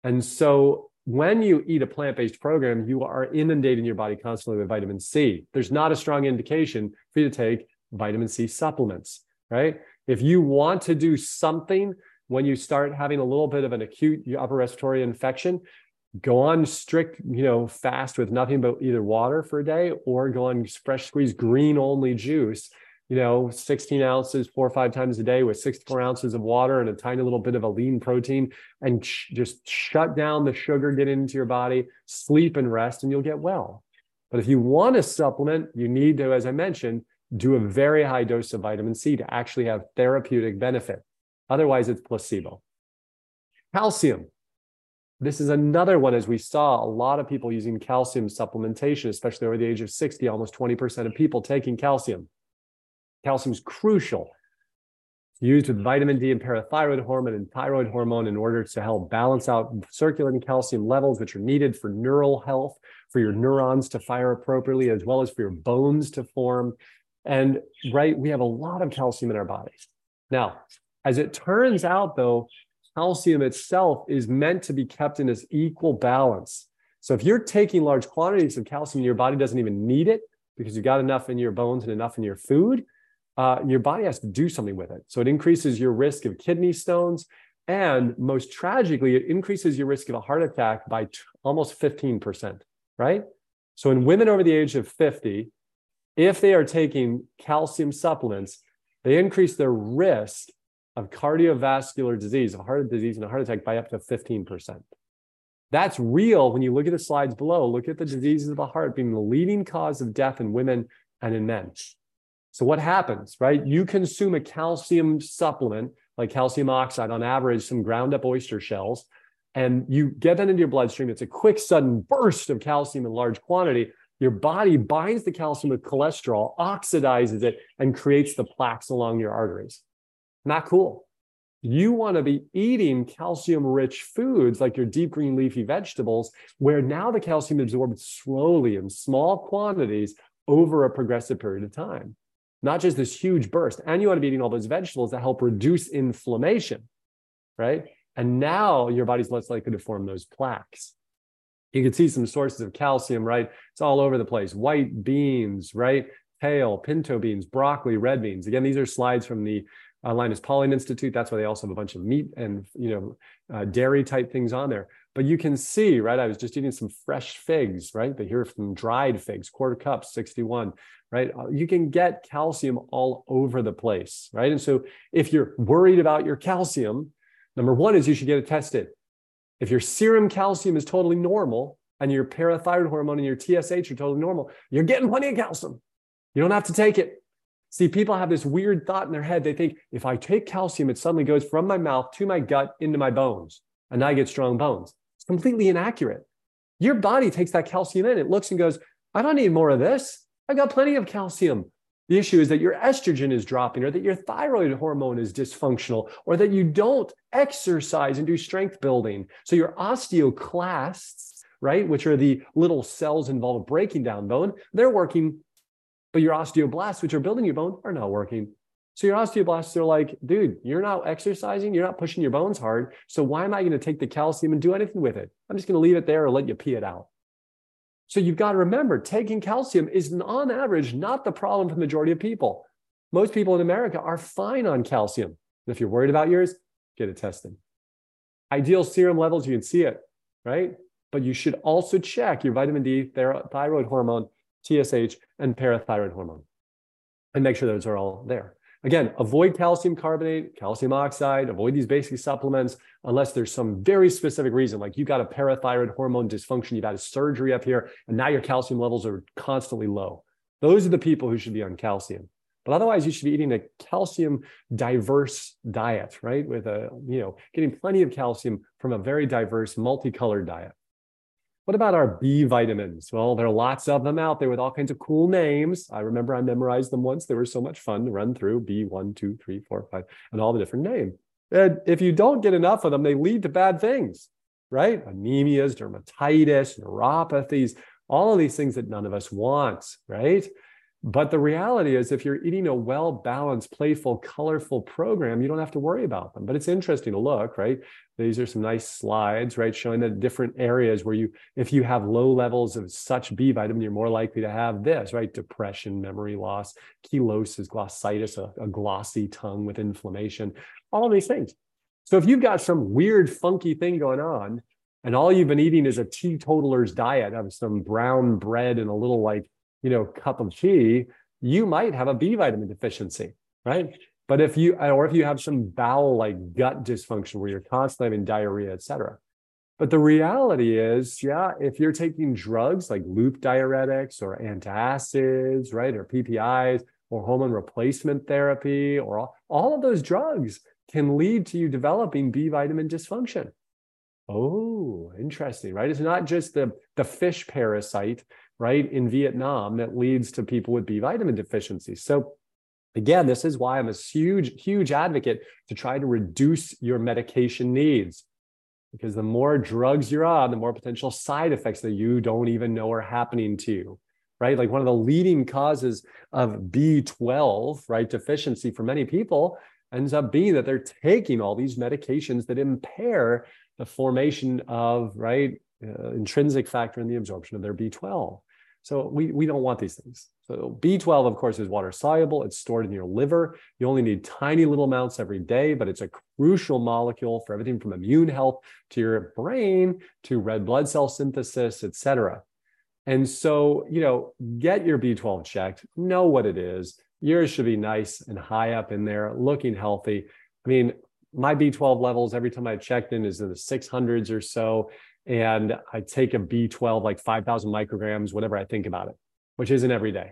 And so when you eat a plant-based program, you are inundating your body constantly with vitamin C. There's not a strong indication for you to take vitamin C supplements, right? If you want to do something when you start having a little bit of an acute upper respiratory infection, go on strict, you know, fast with nothing but either water for a day or go on fresh squeeze green only juice you know, 16 ounces four or five times a day with 64 ounces of water and a tiny little bit of a lean protein and sh- just shut down the sugar, get into your body, sleep and rest, and you'll get well. But if you want to supplement, you need to, as I mentioned, do a very high dose of vitamin C to actually have therapeutic benefit. Otherwise, it's placebo. Calcium. This is another one, as we saw, a lot of people using calcium supplementation, especially over the age of 60, almost 20% of people taking calcium. Calcium is crucial. It's used with vitamin D and parathyroid hormone and thyroid hormone in order to help balance out circulating calcium levels, which are needed for neural health, for your neurons to fire appropriately, as well as for your bones to form. And right, we have a lot of calcium in our bodies. Now, as it turns out, though, calcium itself is meant to be kept in this equal balance. So if you're taking large quantities of calcium, your body doesn't even need it because you've got enough in your bones and enough in your food uh, your body has to do something with it. So it increases your risk of kidney stones. And most tragically, it increases your risk of a heart attack by t- almost 15%, right? So in women over the age of 50, if they are taking calcium supplements, they increase their risk of cardiovascular disease, of heart disease and a heart attack by up to 15%. That's real when you look at the slides below. Look at the diseases of the heart being the leading cause of death in women and in men. So what happens, right? You consume a calcium supplement like calcium oxide, on average, some ground up oyster shells, and you get that into your bloodstream. It's a quick, sudden burst of calcium in large quantity. Your body binds the calcium with cholesterol, oxidizes it, and creates the plaques along your arteries. Not cool. You want to be eating calcium rich foods like your deep green leafy vegetables, where now the calcium absorbed slowly in small quantities over a progressive period of time not just this huge burst. And you want to be eating all those vegetables that help reduce inflammation, right? And now your body's less likely to form those plaques. You can see some sources of calcium, right? It's all over the place. White beans, right? Kale, pinto beans, broccoli, red beans. Again, these are slides from the uh, Linus Pauling Institute. That's why they also have a bunch of meat and you know uh, dairy type things on there. But you can see, right? I was just eating some fresh figs, right? But here from dried figs, quarter cup, 61 right? Uh, you can get calcium all over the place, right? And so if you're worried about your calcium, number one is you should get it tested. If your serum calcium is totally normal and your parathyroid hormone and your TSH are totally normal, you're getting plenty of calcium. You don't have to take it. See, people have this weird thought in their head. They think if I take calcium, it suddenly goes from my mouth to my gut into my bones, and I get strong bones. It's completely inaccurate. Your body takes that calcium in, it looks and goes, I don't need more of this. I've got plenty of calcium. The issue is that your estrogen is dropping, or that your thyroid hormone is dysfunctional, or that you don't exercise and do strength building. So your osteoclasts, right, which are the little cells involved breaking down bone, they're working but your osteoblasts, which are building your bone, are not working. So your osteoblasts are like, dude, you're not exercising, you're not pushing your bones hard. So why am I going to take the calcium and do anything with it? I'm just going to leave it there or let you pee it out. So you've got to remember, taking calcium is on average not the problem for the majority of people. Most people in America are fine on calcium. And if you're worried about yours, get it tested. Ideal serum levels, you can see it, right? But you should also check your vitamin D, thyroid hormone, TSH, and parathyroid hormone and make sure those are all there. Again, avoid calcium carbonate, calcium oxide, avoid these basic supplements unless there's some very specific reason, like you got a parathyroid hormone dysfunction, you've had a surgery up here, and now your calcium levels are constantly low. Those are the people who should be on calcium. But otherwise, you should be eating a calcium diverse diet, right? With a, you know, getting plenty of calcium from a very diverse, multicolored diet. What about our B vitamins? Well, there are lots of them out there with all kinds of cool names. I remember I memorized them once. They were so much fun to run through B1, 2, 3, 4, 5, and all the different names. And if you don't get enough of them, they lead to bad things, right? Anemias, dermatitis, neuropathies, all of these things that none of us want, right? But the reality is, if you're eating a well balanced, playful, colorful program, you don't have to worry about them. But it's interesting to look, right? These are some nice slides, right? Showing the different areas where you, if you have low levels of such B vitamin, you're more likely to have this, right? Depression, memory loss, cheilosis, glossitis, a, a glossy tongue with inflammation, all of these things. So if you've got some weird, funky thing going on, and all you've been eating is a teetotaler's diet of some brown bread and a little like you know, cup of tea, you might have a B vitamin deficiency, right? But if you, or if you have some bowel like gut dysfunction where you're constantly having diarrhea, et cetera. But the reality is, yeah, if you're taking drugs like loop diuretics or antacids, right, or PPIs or hormone replacement therapy, or all, all of those drugs can lead to you developing B vitamin dysfunction. Oh, interesting, right? It's not just the, the fish parasite right, in Vietnam that leads to people with B vitamin deficiency. So again, this is why I'm a huge, huge advocate to try to reduce your medication needs. Because the more drugs you're on, the more potential side effects that you don't even know are happening to you, right? Like one of the leading causes of B12, right, deficiency for many people ends up being that they're taking all these medications that impair the formation of, right, uh, intrinsic factor in the absorption of their B12. So we, we don't want these things. So B12, of course, is water soluble. It's stored in your liver. You only need tiny little amounts every day, but it's a crucial molecule for everything from immune health to your brain to red blood cell synthesis, et cetera. And so, you know, get your B12 checked, know what it is. Yours should be nice and high up in there, looking healthy. I mean, my B12 levels every time I checked in is in the 600s or so and I take a B12, like 5,000 micrograms, whatever I think about it, which isn't every day.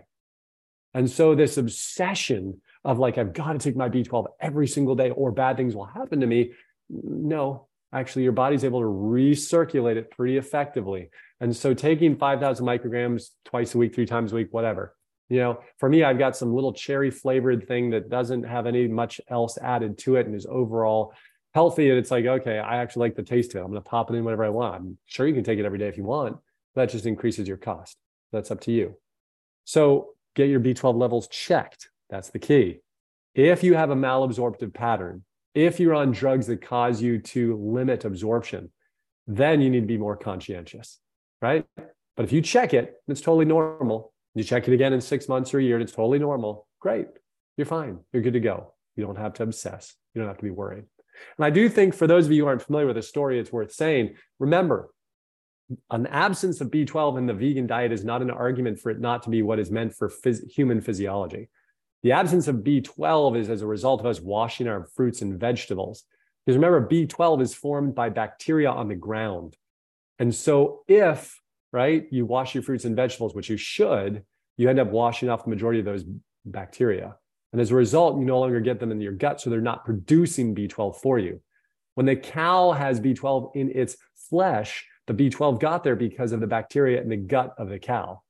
And so this obsession of like, I've got to take my B12 every single day or bad things will happen to me. No, actually, your body's able to recirculate it pretty effectively. And so taking 5,000 micrograms twice a week, three times a week, whatever. You know, for me, I've got some little cherry flavored thing that doesn't have any much else added to it and is overall healthy and it's like okay i actually like the taste of it. I'm going to pop it in whenever i want. I'm sure you can take it every day if you want that just increases your cost. That's up to you. So get your b12 levels checked. That's the key. If you have a malabsorptive pattern if you're on drugs that cause you to limit absorption then you need to be more conscientious right? But if you check it it's totally normal. You check it again in six months or a year and it's totally normal. Great. You're fine. You're good to go. You don't have to obsess. You don't have to be worried and I do think for those of you who aren't familiar with the story, it's worth saying remember, an absence of B12 in the vegan diet is not an argument for it not to be what is meant for phys- human physiology. The absence of B12 is as a result of us washing our fruits and vegetables. Because remember, B12 is formed by bacteria on the ground. And so if, right, you wash your fruits and vegetables, which you should, you end up washing off the majority of those bacteria. And as a result, you no longer get them in your gut. So they're not producing B12 for you. When the cow has B12 in its flesh, the B12 got there because of the bacteria in the gut of the cow.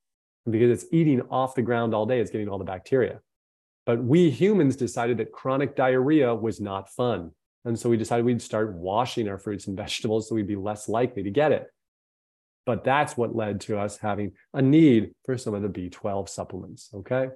And because it's eating off the ground all day, it's getting all the bacteria. But we humans decided that chronic diarrhea was not fun. And so we decided we'd start washing our fruits and vegetables so we'd be less likely to get it. But that's what led to us having a need for some of the B12 supplements. Okay.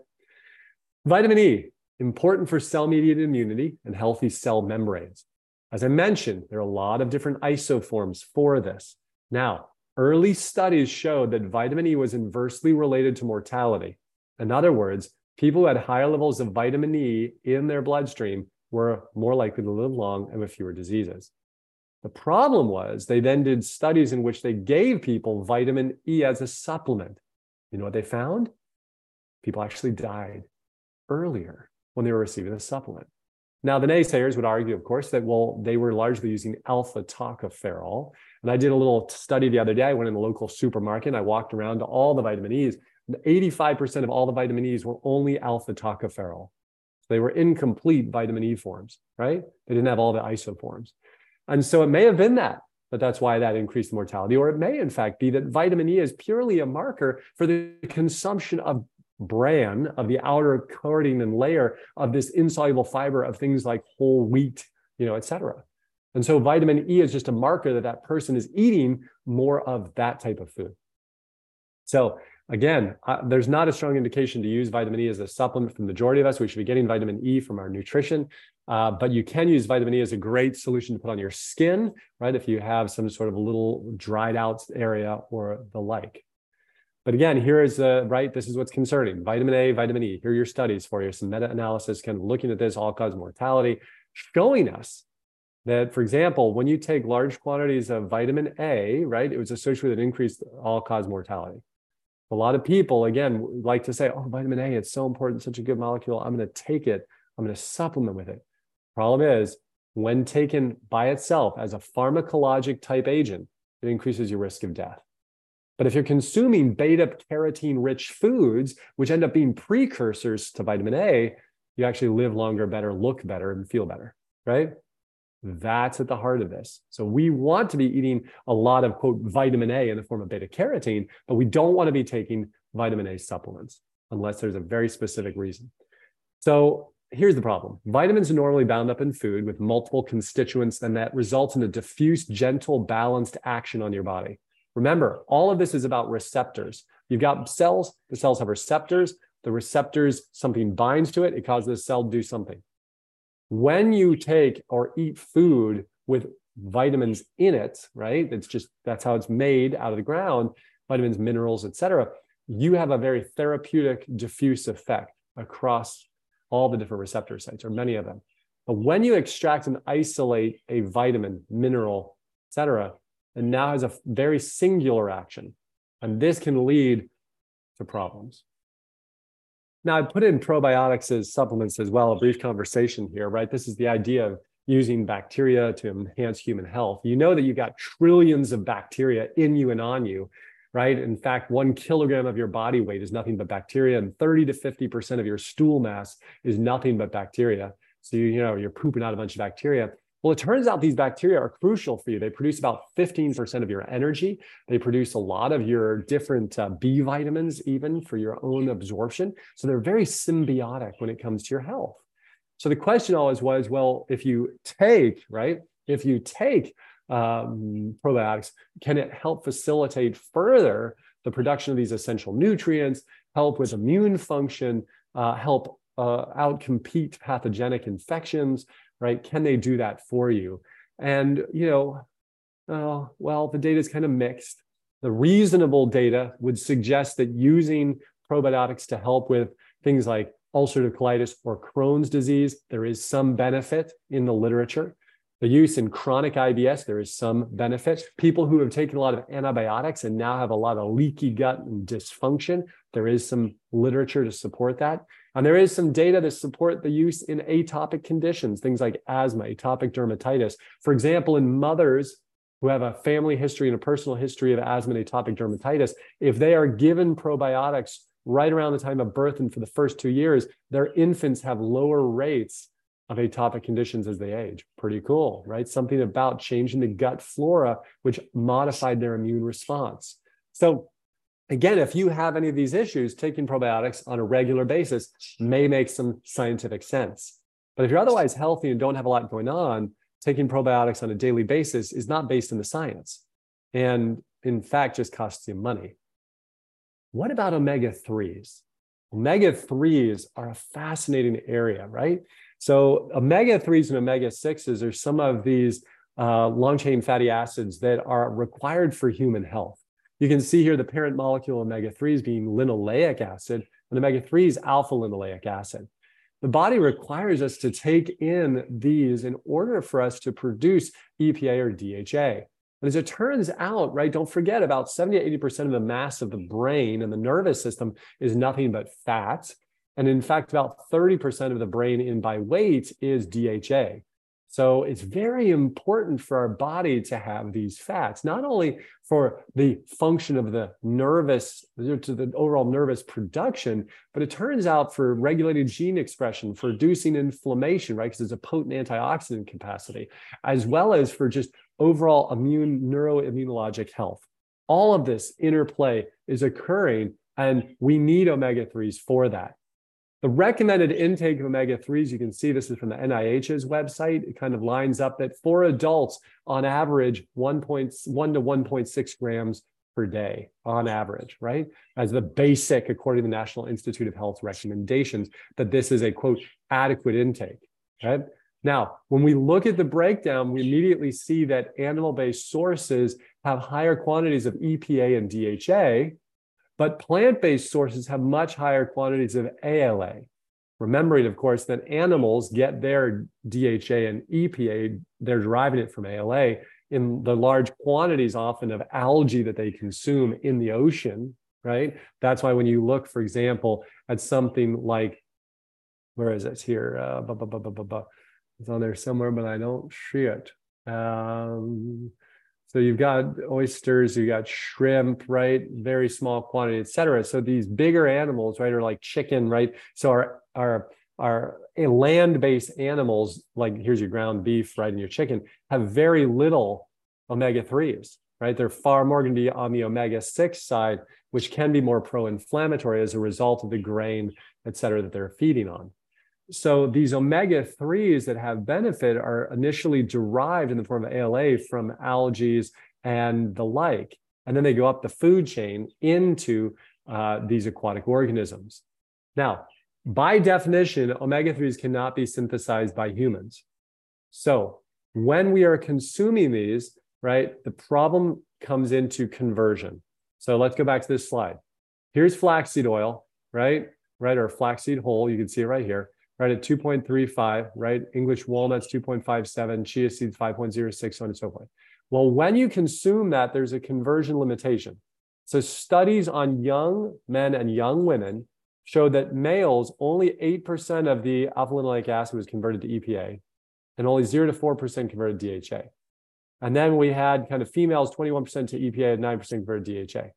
Vitamin E, important for cell mediated immunity and healthy cell membranes. As I mentioned, there are a lot of different isoforms for this. Now, early studies showed that vitamin E was inversely related to mortality. In other words, people who had higher levels of vitamin E in their bloodstream were more likely to live long and with fewer diseases. The problem was they then did studies in which they gave people vitamin E as a supplement. You know what they found? People actually died earlier when they were receiving the supplement. Now, the naysayers would argue, of course, that, well, they were largely using alpha tocopherol. And I did a little study the other day. I went in the local supermarket and I walked around to all the vitamin E's. 85% of all the vitamin E's were only alpha tocopherol. They were incomplete vitamin E forms, right? They didn't have all the isoforms. And so it may have been that, but that's why that increased mortality. Or it may, in fact, be that vitamin E is purely a marker for the consumption of bran, of the outer coating and layer of this insoluble fiber of things like whole wheat, you know, et cetera. And so vitamin E is just a marker that that person is eating more of that type of food. So again, uh, there's not a strong indication to use vitamin E as a supplement for the majority of us. We should be getting vitamin E from our nutrition. Uh, but you can use vitamin E as a great solution to put on your skin, right? If you have some sort of a little dried out area or the like. But again, here is the right. This is what's concerning: vitamin A, vitamin E. Here are your studies for you. Some meta-analysis, kind of looking at this all-cause mortality, showing us that, for example, when you take large quantities of vitamin A, right, it was associated with an increased all-cause mortality. A lot of people, again, like to say, "Oh, vitamin A, it's so important, such a good molecule. I'm going to take it. I'm going to supplement with it." Problem is, when taken by itself as a pharmacologic type agent, it increases your risk of death. But if you're consuming beta carotene rich foods, which end up being precursors to vitamin A, you actually live longer, better, look better, and feel better, right? That's at the heart of this. So we want to be eating a lot of quote vitamin A in the form of beta carotene, but we don't want to be taking vitamin A supplements unless there's a very specific reason. So here's the problem vitamins are normally bound up in food with multiple constituents, and that results in a diffuse, gentle, balanced action on your body. Remember, all of this is about receptors. You've got cells, the cells have receptors. The receptors, something binds to it, it causes the cell to do something. When you take or eat food with vitamins in it, right? It's just that's how it's made out of the ground, vitamins, minerals, etc. You have a very therapeutic diffuse effect across all the different receptor sites, or many of them. But when you extract and isolate a vitamin, mineral, etc., it now has a very singular action, and this can lead to problems. Now, I put in probiotics as supplements as well, a brief conversation here, right? This is the idea of using bacteria to enhance human health. You know that you've got trillions of bacteria in you and on you right? In fact, one kilogram of your body weight is nothing but bacteria, and 30 to 50% of your stool mass is nothing but bacteria. So, you, you know, you're pooping out a bunch of bacteria. Well, it turns out these bacteria are crucial for you. They produce about 15% of your energy. They produce a lot of your different uh, B vitamins, even for your own absorption. So they're very symbiotic when it comes to your health. So the question always was well, if you take, right, if you take um, probiotics, can it help facilitate further the production of these essential nutrients, help with immune function, uh, help uh, outcompete pathogenic infections, right? Can they do that for you? And, you know, uh, well, the data is kind of mixed. The reasonable data would suggest that using probiotics to help with things like ulcerative colitis or Crohn's disease, there is some benefit in the literature. The use in chronic IBS, there is some benefit. People who have taken a lot of antibiotics and now have a lot of leaky gut and dysfunction, there is some literature to support that. And there is some data to support the use in atopic conditions, things like asthma, atopic dermatitis. For example, in mothers who have a family history and a personal history of asthma and atopic dermatitis, if they are given probiotics right around the time of birth and for the first two years, their infants have lower rates of atopic conditions as they age. Pretty cool, right? Something about changing the gut flora, which modified their immune response. So, again, if you have any of these issues, taking probiotics on a regular basis may make some scientific sense. But if you're otherwise healthy and don't have a lot going on, taking probiotics on a daily basis is not based in the science. And in fact, just costs you money. What about omega 3s? Omega 3s are a fascinating area, right? So, omega 3s and omega 6s are some of these uh, long chain fatty acids that are required for human health. You can see here the parent molecule omega 3s being linoleic acid, and omega 3s alpha linoleic acid. The body requires us to take in these in order for us to produce EPA or DHA. And as it turns out, right, don't forget about 70 to 80% of the mass of the brain and the nervous system is nothing but fat. And in fact, about 30% of the brain in by weight is DHA. So it's very important for our body to have these fats, not only for the function of the nervous, to the overall nervous production, but it turns out for regulating gene expression, for reducing inflammation, right? Because it's a potent antioxidant capacity, as well as for just overall immune, neuroimmunologic health. All of this interplay is occurring, and we need omega 3s for that. The recommended intake of omega 3s, you can see this is from the NIH's website. It kind of lines up that for adults, on average, 1.1 to 1.6 grams per day on average, right? As the basic, according to the National Institute of Health recommendations, that this is a quote, adequate intake, right? Now, when we look at the breakdown, we immediately see that animal based sources have higher quantities of EPA and DHA, but plant based sources have much higher quantities of ALA. Remembering, of course, that animals get their DHA and EPA, they're deriving it from ALA in the large quantities often of algae that they consume in the ocean, right? That's why when you look, for example, at something like, where is it here? Uh, bu- bu- bu- it's on there somewhere, but I don't see it. Um, so you've got oysters, you've got shrimp, right? Very small quantity, et cetera. So these bigger animals, right, are like chicken, right? So our our our land-based animals, like here's your ground beef, right, and your chicken, have very little omega-3s, right? They're far more going to be on the omega-6 side, which can be more pro-inflammatory as a result of the grain, et cetera, that they're feeding on. So these omega 3s that have benefit are initially derived in the form of ALA from algae and the like. And then they go up the food chain into uh, these aquatic organisms. Now, by definition, omega 3s cannot be synthesized by humans. So when we are consuming these, right, the problem comes into conversion. So let's go back to this slide. Here's flaxseed oil, right? Right, or flaxseed whole. You can see it right here right at 2.35, right? English walnuts 2.57, chia seeds 5.06, so on and so forth. Well, when you consume that, there's a conversion limitation. So studies on young men and young women showed that males, only 8% of the alpha linoleic acid was converted to EPA, and only 0 to 4% converted DHA. And then we had kind of females, 21% to EPA and 9% converted DHA.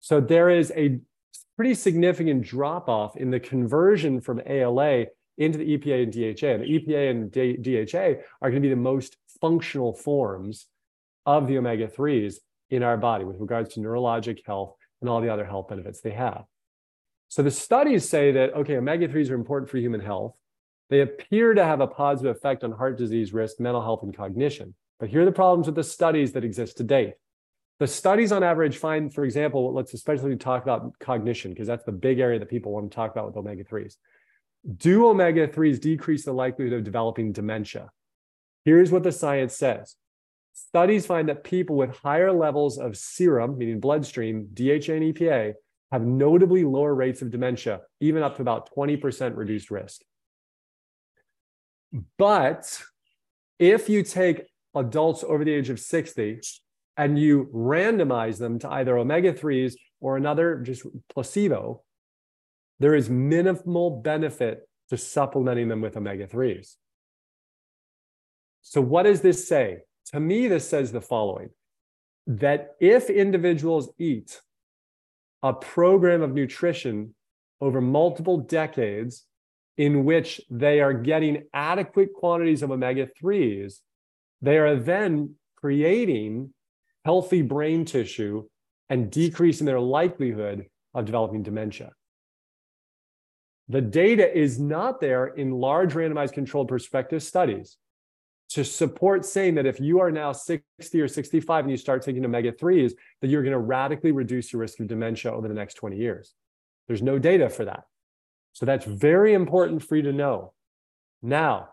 So there is a pretty significant drop off in the conversion from ALA into the EPA and DHA. And the EPA and DHA are going to be the most functional forms of the omega 3s in our body with regards to neurologic health and all the other health benefits they have. So the studies say that, okay, omega 3s are important for human health. They appear to have a positive effect on heart disease risk, mental health, and cognition. But here are the problems with the studies that exist to date. The studies on average find, for example, let's especially talk about cognition, because that's the big area that people want to talk about with omega 3s. Do omega 3s decrease the likelihood of developing dementia? Here's what the science says studies find that people with higher levels of serum, meaning bloodstream, DHA and EPA, have notably lower rates of dementia, even up to about 20% reduced risk. But if you take adults over the age of 60 and you randomize them to either omega 3s or another just placebo, there is minimal benefit to supplementing them with omega 3s. So, what does this say? To me, this says the following that if individuals eat a program of nutrition over multiple decades in which they are getting adequate quantities of omega 3s, they are then creating healthy brain tissue and decreasing their likelihood of developing dementia. The data is not there in large randomized controlled prospective studies to support saying that if you are now 60 or 65 and you start taking omega 3s, that you're going to radically reduce your risk of dementia over the next 20 years. There's no data for that. So that's very important for you to know. Now,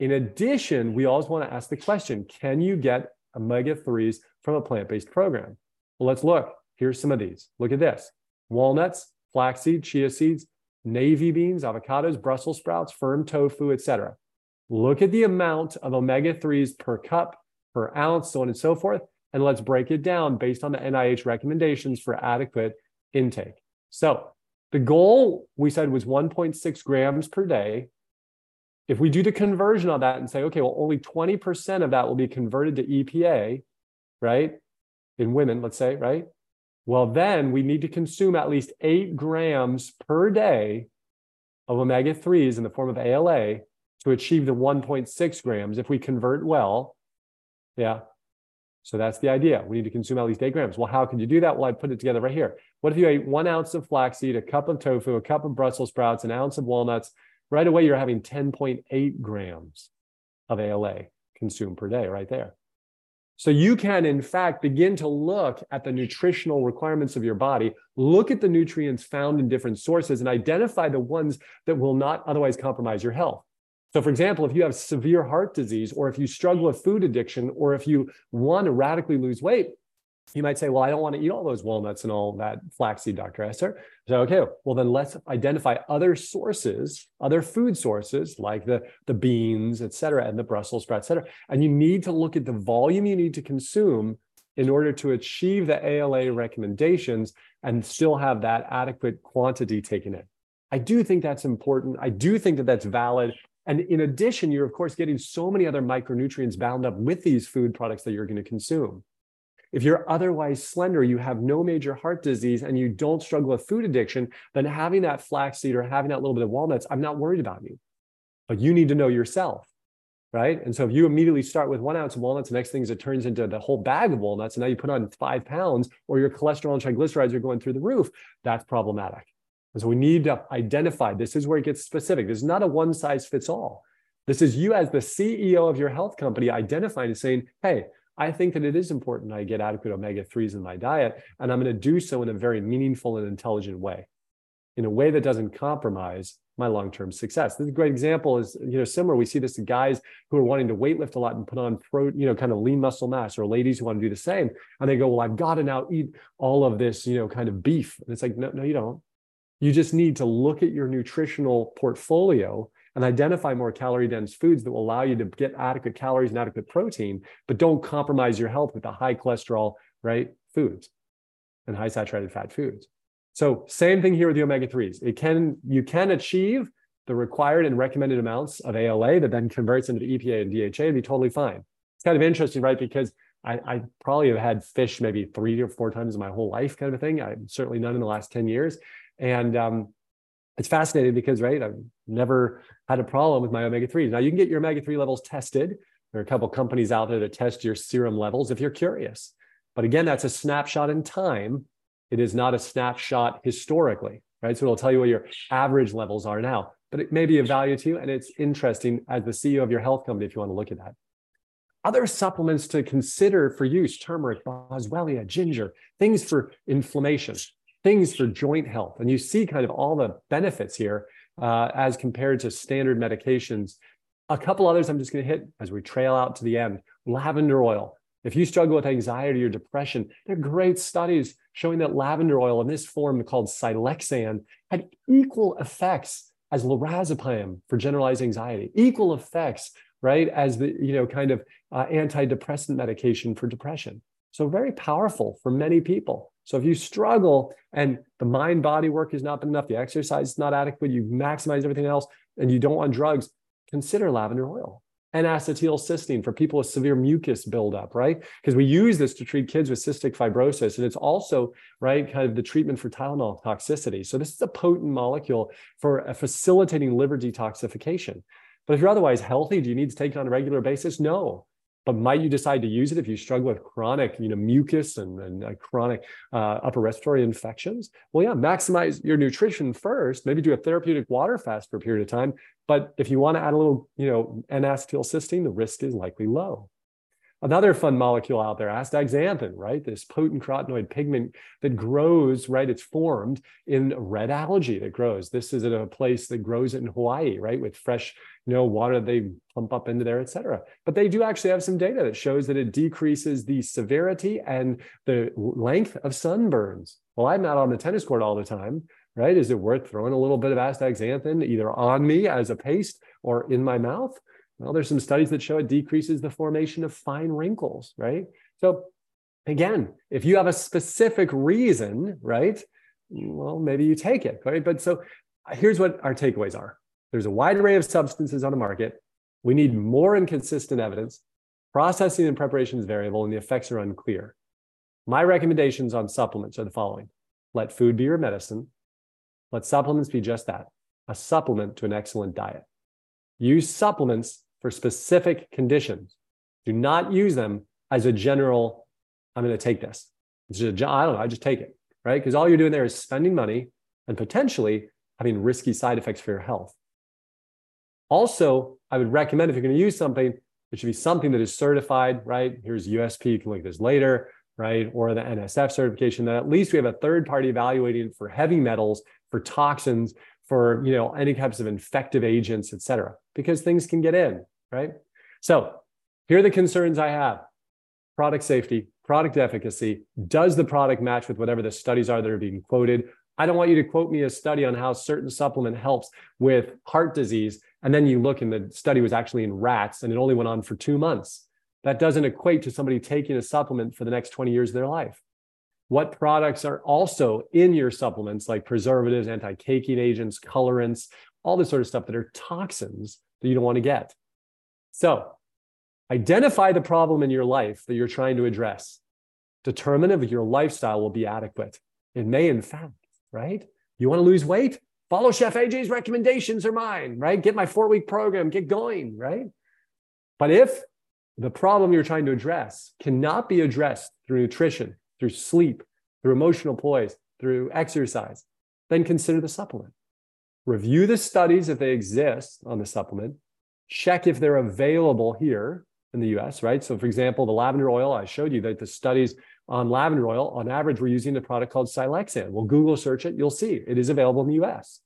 in addition, we always want to ask the question can you get omega 3s from a plant based program? Well, let's look. Here's some of these. Look at this walnuts, flaxseed, chia seeds, navy beans, avocados, Brussels sprouts, firm tofu, etc. Look at the amount of omega 3s per cup, per ounce, so on and so forth. And let's break it down based on the NIH recommendations for adequate intake. So the goal we said was 1.6 grams per day. If we do the conversion on that and say, okay, well, only 20% of that will be converted to EPA, right? In women, let's say, right? Well, then we need to consume at least eight grams per day of omega 3s in the form of ALA to achieve the 1.6 grams if we convert well. Yeah. So that's the idea. We need to consume at least eight grams. Well, how can you do that? Well, I put it together right here. What if you ate one ounce of flaxseed, a cup of tofu, a cup of Brussels sprouts, an ounce of walnuts? Right away, you're having 10.8 grams of ALA consumed per day right there. So you can, in fact, begin to look at the nutritional requirements of your body, look at the nutrients found in different sources, and identify the ones that will not otherwise compromise your health. So, for example, if you have severe heart disease, or if you struggle with food addiction, or if you want to radically lose weight, you might say, well, I don't want to eat all those walnuts and all that flaxseed, Dr. Esser. So, okay, well, then let's identify other sources, other food sources like the, the beans, et cetera, and the Brussels sprout, et cetera. And you need to look at the volume you need to consume in order to achieve the ALA recommendations and still have that adequate quantity taken in. I do think that's important. I do think that that's valid. And in addition, you're of course getting so many other micronutrients bound up with these food products that you're going to consume. If you're otherwise slender, you have no major heart disease, and you don't struggle with food addiction, then having that flaxseed or having that little bit of walnuts, I'm not worried about you. But you need to know yourself, right? And so if you immediately start with one ounce of walnuts, the next thing is it turns into the whole bag of walnuts, and now you put on five pounds, or your cholesterol and triglycerides are going through the roof, that's problematic. And so we need to identify this is where it gets specific. This is not a one size fits all. This is you as the CEO of your health company identifying and saying, hey, I think that it is important I get adequate omega 3s in my diet, and I'm going to do so in a very meaningful and intelligent way, in a way that doesn't compromise my long-term success. This great example is, you know, similar. We see this in guys who are wanting to weight lift a lot and put on pro, you know, kind of lean muscle mass, or ladies who want to do the same. And they go, Well, I've got to now eat all of this, you know, kind of beef. And it's like, no, no, you don't. You just need to look at your nutritional portfolio and identify more calorie dense foods that will allow you to get adequate calories and adequate protein, but don't compromise your health with the high cholesterol, right? Foods and high saturated fat foods. So same thing here with the omega 3s. It can you can achieve the required and recommended amounts of ALA that then converts into the EPA and DHA and be totally fine. It's kind of interesting, right? Because I, I, probably have had fish maybe three or four times in my whole life, kind of a thing. I certainly none in the last 10 years. And um, it's fascinating because, right, I've never had a problem with my omega 3s. Now, you can get your omega 3 levels tested. There are a couple companies out there that test your serum levels if you're curious. But again, that's a snapshot in time. It is not a snapshot historically, right? So it'll tell you what your average levels are now, but it may be of value to you. And it's interesting as the CEO of your health company if you want to look at that. Other supplements to consider for use turmeric, boswellia, ginger, things for inflammation things for joint health. And you see kind of all the benefits here uh, as compared to standard medications. A couple others I'm just going to hit as we trail out to the end. Lavender oil. If you struggle with anxiety or depression, there are great studies showing that lavender oil in this form called Silexan had equal effects as lorazepam for generalized anxiety, equal effects, right, as the you know kind of uh, antidepressant medication for depression. So very powerful for many people. So if you struggle and the mind body work has not been enough, the exercise is not adequate, you maximize everything else, and you don't want drugs, consider lavender oil and acetylcysteine for people with severe mucus buildup, right? Because we use this to treat kids with cystic fibrosis. And it's also, right, kind of the treatment for Tylenol toxicity. So this is a potent molecule for uh, facilitating liver detoxification. But if you're otherwise healthy, do you need to take it on a regular basis? No but might you decide to use it if you struggle with chronic you know mucus and, and uh, chronic uh, upper respiratory infections? Well yeah maximize your nutrition first maybe do a therapeutic water fast for a period of time. But if you want to add a little you know n-acetylcysteine the risk is likely low Another fun molecule out there, astaxanthin, right? This potent carotenoid pigment that grows, right? It's formed in red algae that grows. This is at a place that grows in Hawaii, right? With fresh, you know, water they pump up into there, et cetera. But they do actually have some data that shows that it decreases the severity and the length of sunburns. Well, I'm not on the tennis court all the time, right? Is it worth throwing a little bit of astaxanthin either on me as a paste or in my mouth? Well, there's some studies that show it decreases the formation of fine wrinkles, right? So again, if you have a specific reason, right? Well, maybe you take it, right? But so here's what our takeaways are. There's a wide array of substances on the market. We need more and consistent evidence. Processing and preparation is variable and the effects are unclear. My recommendations on supplements are the following. Let food be your medicine. Let supplements be just that, a supplement to an excellent diet. Use supplements for specific conditions. Do not use them as a general, I'm going to take this. It's just, I don't know, I just take it, right? Because all you're doing there is spending money and potentially having risky side effects for your health. Also, I would recommend if you're going to use something, it should be something that is certified, right? Here's USP, you can look at this later, right? Or the NSF certification that at least we have a third party evaluating for heavy metals, for toxins, for you know any types of infective agents, et cetera, because things can get in, right? So here are the concerns I have product safety, product efficacy. Does the product match with whatever the studies are that are being quoted? I don't want you to quote me a study on how certain supplement helps with heart disease. And then you look and the study was actually in rats and it only went on for two months. That doesn't equate to somebody taking a supplement for the next 20 years of their life. What products are also in your supplements, like preservatives, anti caking agents, colorants, all this sort of stuff that are toxins that you don't want to get? So identify the problem in your life that you're trying to address. Determine if your lifestyle will be adequate. It may, in fact, right? You want to lose weight? Follow Chef AJ's recommendations or mine, right? Get my four week program, get going, right? But if the problem you're trying to address cannot be addressed through nutrition, through sleep, through emotional poise, through exercise, then consider the supplement. Review the studies if they exist on the supplement check if they're available here in the US, right? So, for example, the lavender oil, I showed you that the studies on lavender oil, on average, we're using a product called Silexan. Well, Google search it, you'll see it is available in the US.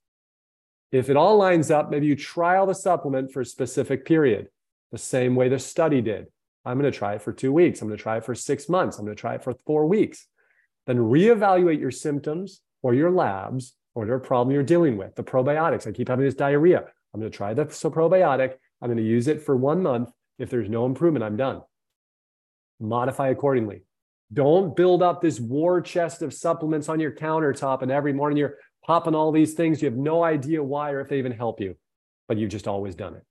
If it all lines up, maybe you trial the supplement for a specific period, the same way the study did. I'm going to try it for two weeks. I'm going to try it for six months. I'm going to try it for four weeks. Then reevaluate your symptoms or your labs whatever problem you're dealing with. The probiotics. I keep having this diarrhea. I'm going to try the probiotic I'm going to use it for one month. If there's no improvement, I'm done. Modify accordingly. Don't build up this war chest of supplements on your countertop, and every morning you're popping all these things. You have no idea why or if they even help you, but you've just always done it.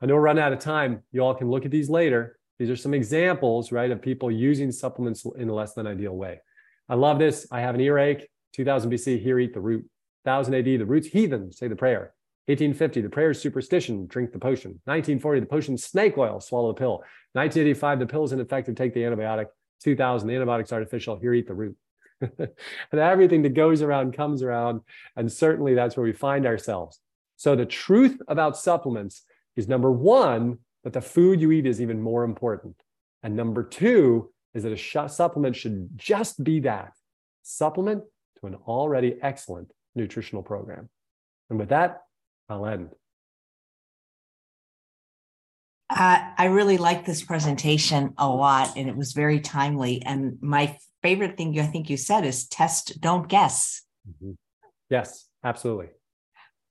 I know we're running out of time. You all can look at these later. These are some examples, right, of people using supplements in a less than ideal way. I love this. I have an earache. 2000 BC, here eat the root. 1000 AD, the roots heathen, say the prayer. 1850, the prayer is superstition, drink the potion. 1940, the potion snake oil, swallow the pill. 1985, the pill is ineffective, take the antibiotic. 2000, the antibiotic's artificial, here, eat the root. and everything that goes around comes around. And certainly that's where we find ourselves. So the truth about supplements is number one, that the food you eat is even more important. And number two is that a supplement should just be that supplement to an already excellent nutritional program. And with that, I'll end. Uh, I really like this presentation a lot, and it was very timely. And my favorite thing I think you said is test, don't guess. Mm-hmm. Yes, absolutely.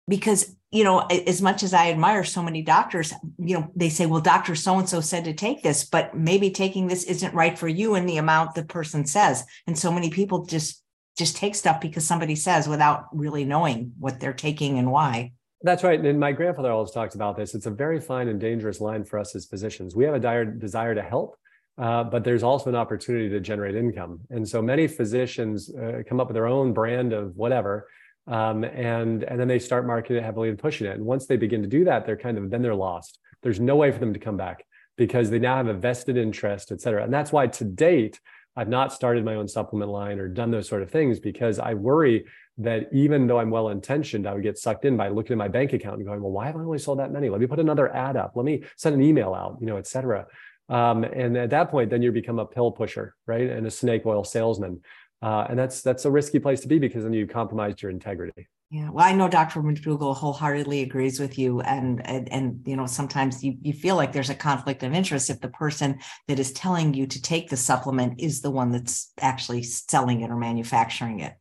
Because, you know, as much as I admire so many doctors, you know, they say, well, Dr. So and so said to take this, but maybe taking this isn't right for you in the amount the person says. And so many people just just take stuff because somebody says without really knowing what they're taking and why. That's right. And my grandfather always talks about this. It's a very fine and dangerous line for us as physicians. We have a dire desire to help, uh, but there's also an opportunity to generate income. And so many physicians uh, come up with their own brand of whatever. Um, and and then they start marketing it heavily and pushing it. And once they begin to do that, they're kind of then they're lost. There's no way for them to come back because they now have a vested interest, et cetera. And that's why to date, I've not started my own supplement line or done those sort of things because I worry that even though I'm well intentioned, I would get sucked in by looking at my bank account and going, well, why have I only sold that many? Let me put another ad up. Let me send an email out, you know, et cetera. Um, and at that point, then you become a pill pusher, right? And a snake oil salesman. Uh, and that's that's a risky place to be because then you compromised your integrity. Yeah, well, I know Dr. McDougall wholeheartedly agrees with you, and and and you know sometimes you you feel like there's a conflict of interest if the person that is telling you to take the supplement is the one that's actually selling it or manufacturing it.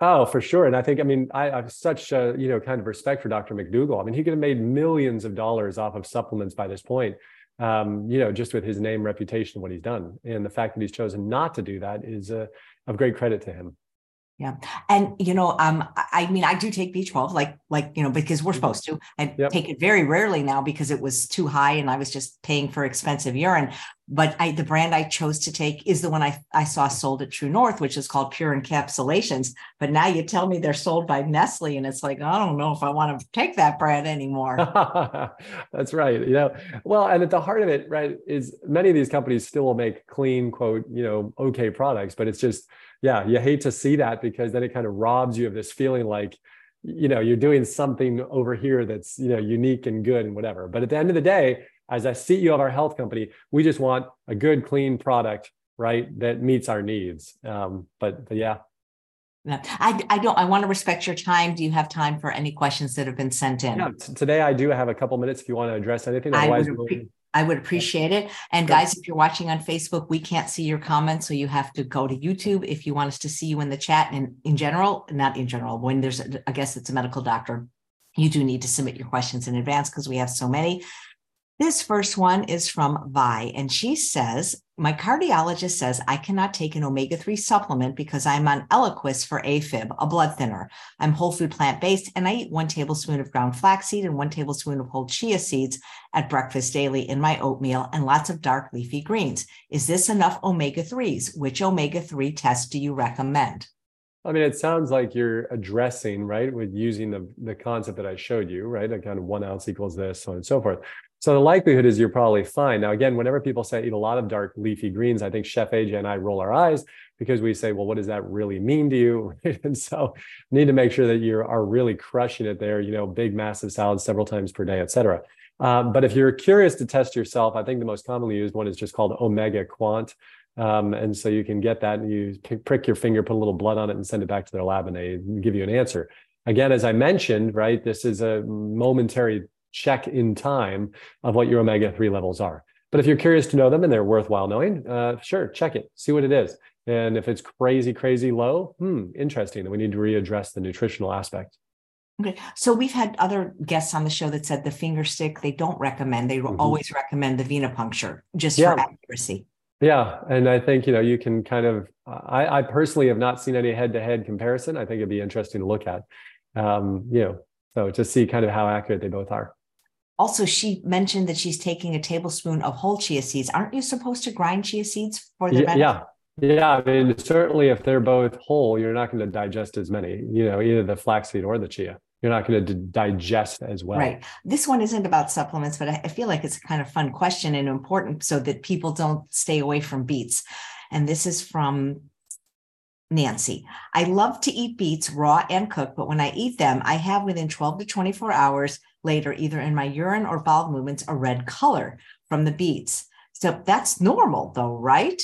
Oh, for sure. And I think, I mean, I, I have such a, you know, kind of respect for Dr. McDougall. I mean, he could have made millions of dollars off of supplements by this point, um, you know, just with his name, reputation, what he's done. And the fact that he's chosen not to do that is uh, of great credit to him. Yeah. And you know, um, I mean, I do take B12, like, like, you know, because we're mm-hmm. supposed to. I yep. take it very rarely now because it was too high and I was just paying for expensive urine. But I the brand I chose to take is the one I, I saw sold at True North, which is called Pure Encapsulations. But now you tell me they're sold by Nestle, and it's like, I don't know if I want to take that brand anymore. That's right. You know, well, and at the heart of it, right, is many of these companies still will make clean, quote, you know, okay products, but it's just yeah, you hate to see that because then it kind of robs you of this feeling like, you know, you're doing something over here that's, you know, unique and good and whatever. But at the end of the day, as a CEO of our health company, we just want a good, clean product, right, that meets our needs. Um, but, but yeah. I, I don't. I want to respect your time. Do you have time for any questions that have been sent in? Yeah, today I do have a couple minutes if you want to address anything. Otherwise, we'll, I would appreciate it. And guys, if you're watching on Facebook, we can't see your comments. So you have to go to YouTube if you want us to see you in the chat. And in general, not in general, when there's, a, I guess it's a medical doctor, you do need to submit your questions in advance because we have so many. This first one is from Vi, and she says, My cardiologist says I cannot take an omega 3 supplement because I'm on Eliquis for AFib, a blood thinner. I'm whole food plant based, and I eat one tablespoon of ground flaxseed and one tablespoon of whole chia seeds at breakfast daily in my oatmeal and lots of dark leafy greens. Is this enough omega 3s? Which omega 3 test do you recommend? I mean, it sounds like you're addressing, right, with using the, the concept that I showed you, right? A kind of one ounce equals this, so on and so forth. So the likelihood is you're probably fine. Now, again, whenever people say eat a lot of dark leafy greens, I think Chef AJ and I roll our eyes because we say, well, what does that really mean to you? and so need to make sure that you are really crushing it there, you know, big, massive salads several times per day, et cetera. Um, but if you're curious to test yourself, I think the most commonly used one is just called Omega Quant. Um, and so you can get that and you prick your finger, put a little blood on it and send it back to their lab and they give you an answer. Again, as I mentioned, right, this is a momentary check in time of what your omega 3 levels are. But if you're curious to know them and they're worthwhile knowing, uh, sure, check it, see what it is. And if it's crazy, crazy low, hmm, interesting. Then we need to readdress the nutritional aspect. Okay. So we've had other guests on the show that said the finger stick they don't recommend. They mm-hmm. always recommend the venipuncture just yeah. for accuracy. Yeah. And I think, you know, you can kind of, I, I personally have not seen any head to head comparison. I think it'd be interesting to look at, um, you know, so to see kind of how accurate they both are. Also, she mentioned that she's taking a tablespoon of whole chia seeds. Aren't you supposed to grind chia seeds for the yeah, yeah. Yeah, I mean, certainly if they're both whole, you're not going to digest as many, you know, either the flaxseed or the chia. You're not going to digest as well. Right. This one isn't about supplements, but I feel like it's a kind of fun question and important so that people don't stay away from beets. And this is from Nancy. I love to eat beets raw and cooked, but when I eat them, I have within 12 to 24 hours later, either in my urine or bowel movements, a red color from the beets. So that's normal, though, right?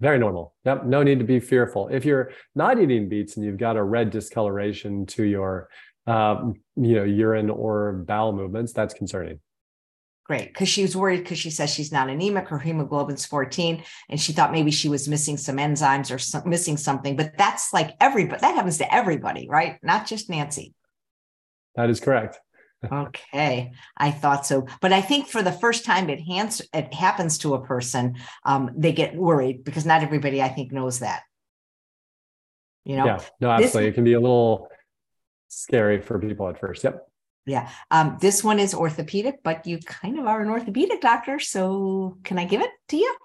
Very normal. Yep. No need to be fearful. If you're not eating beets and you've got a red discoloration to your, um, you know, urine or bowel movements, that's concerning. Great, because she was worried because she says she's not anemic, her hemoglobin's 14, and she thought maybe she was missing some enzymes or some, missing something. But that's like everybody, that happens to everybody, right? Not just Nancy. That is correct okay, I thought so, but I think for the first time it, hands, it happens to a person, um, they get worried because not everybody I think knows that. You know, yeah, no, absolutely, this, it can be a little scary for people at first. Yep. Yeah, um, this one is orthopedic, but you kind of are an orthopedic doctor, so can I give it to you?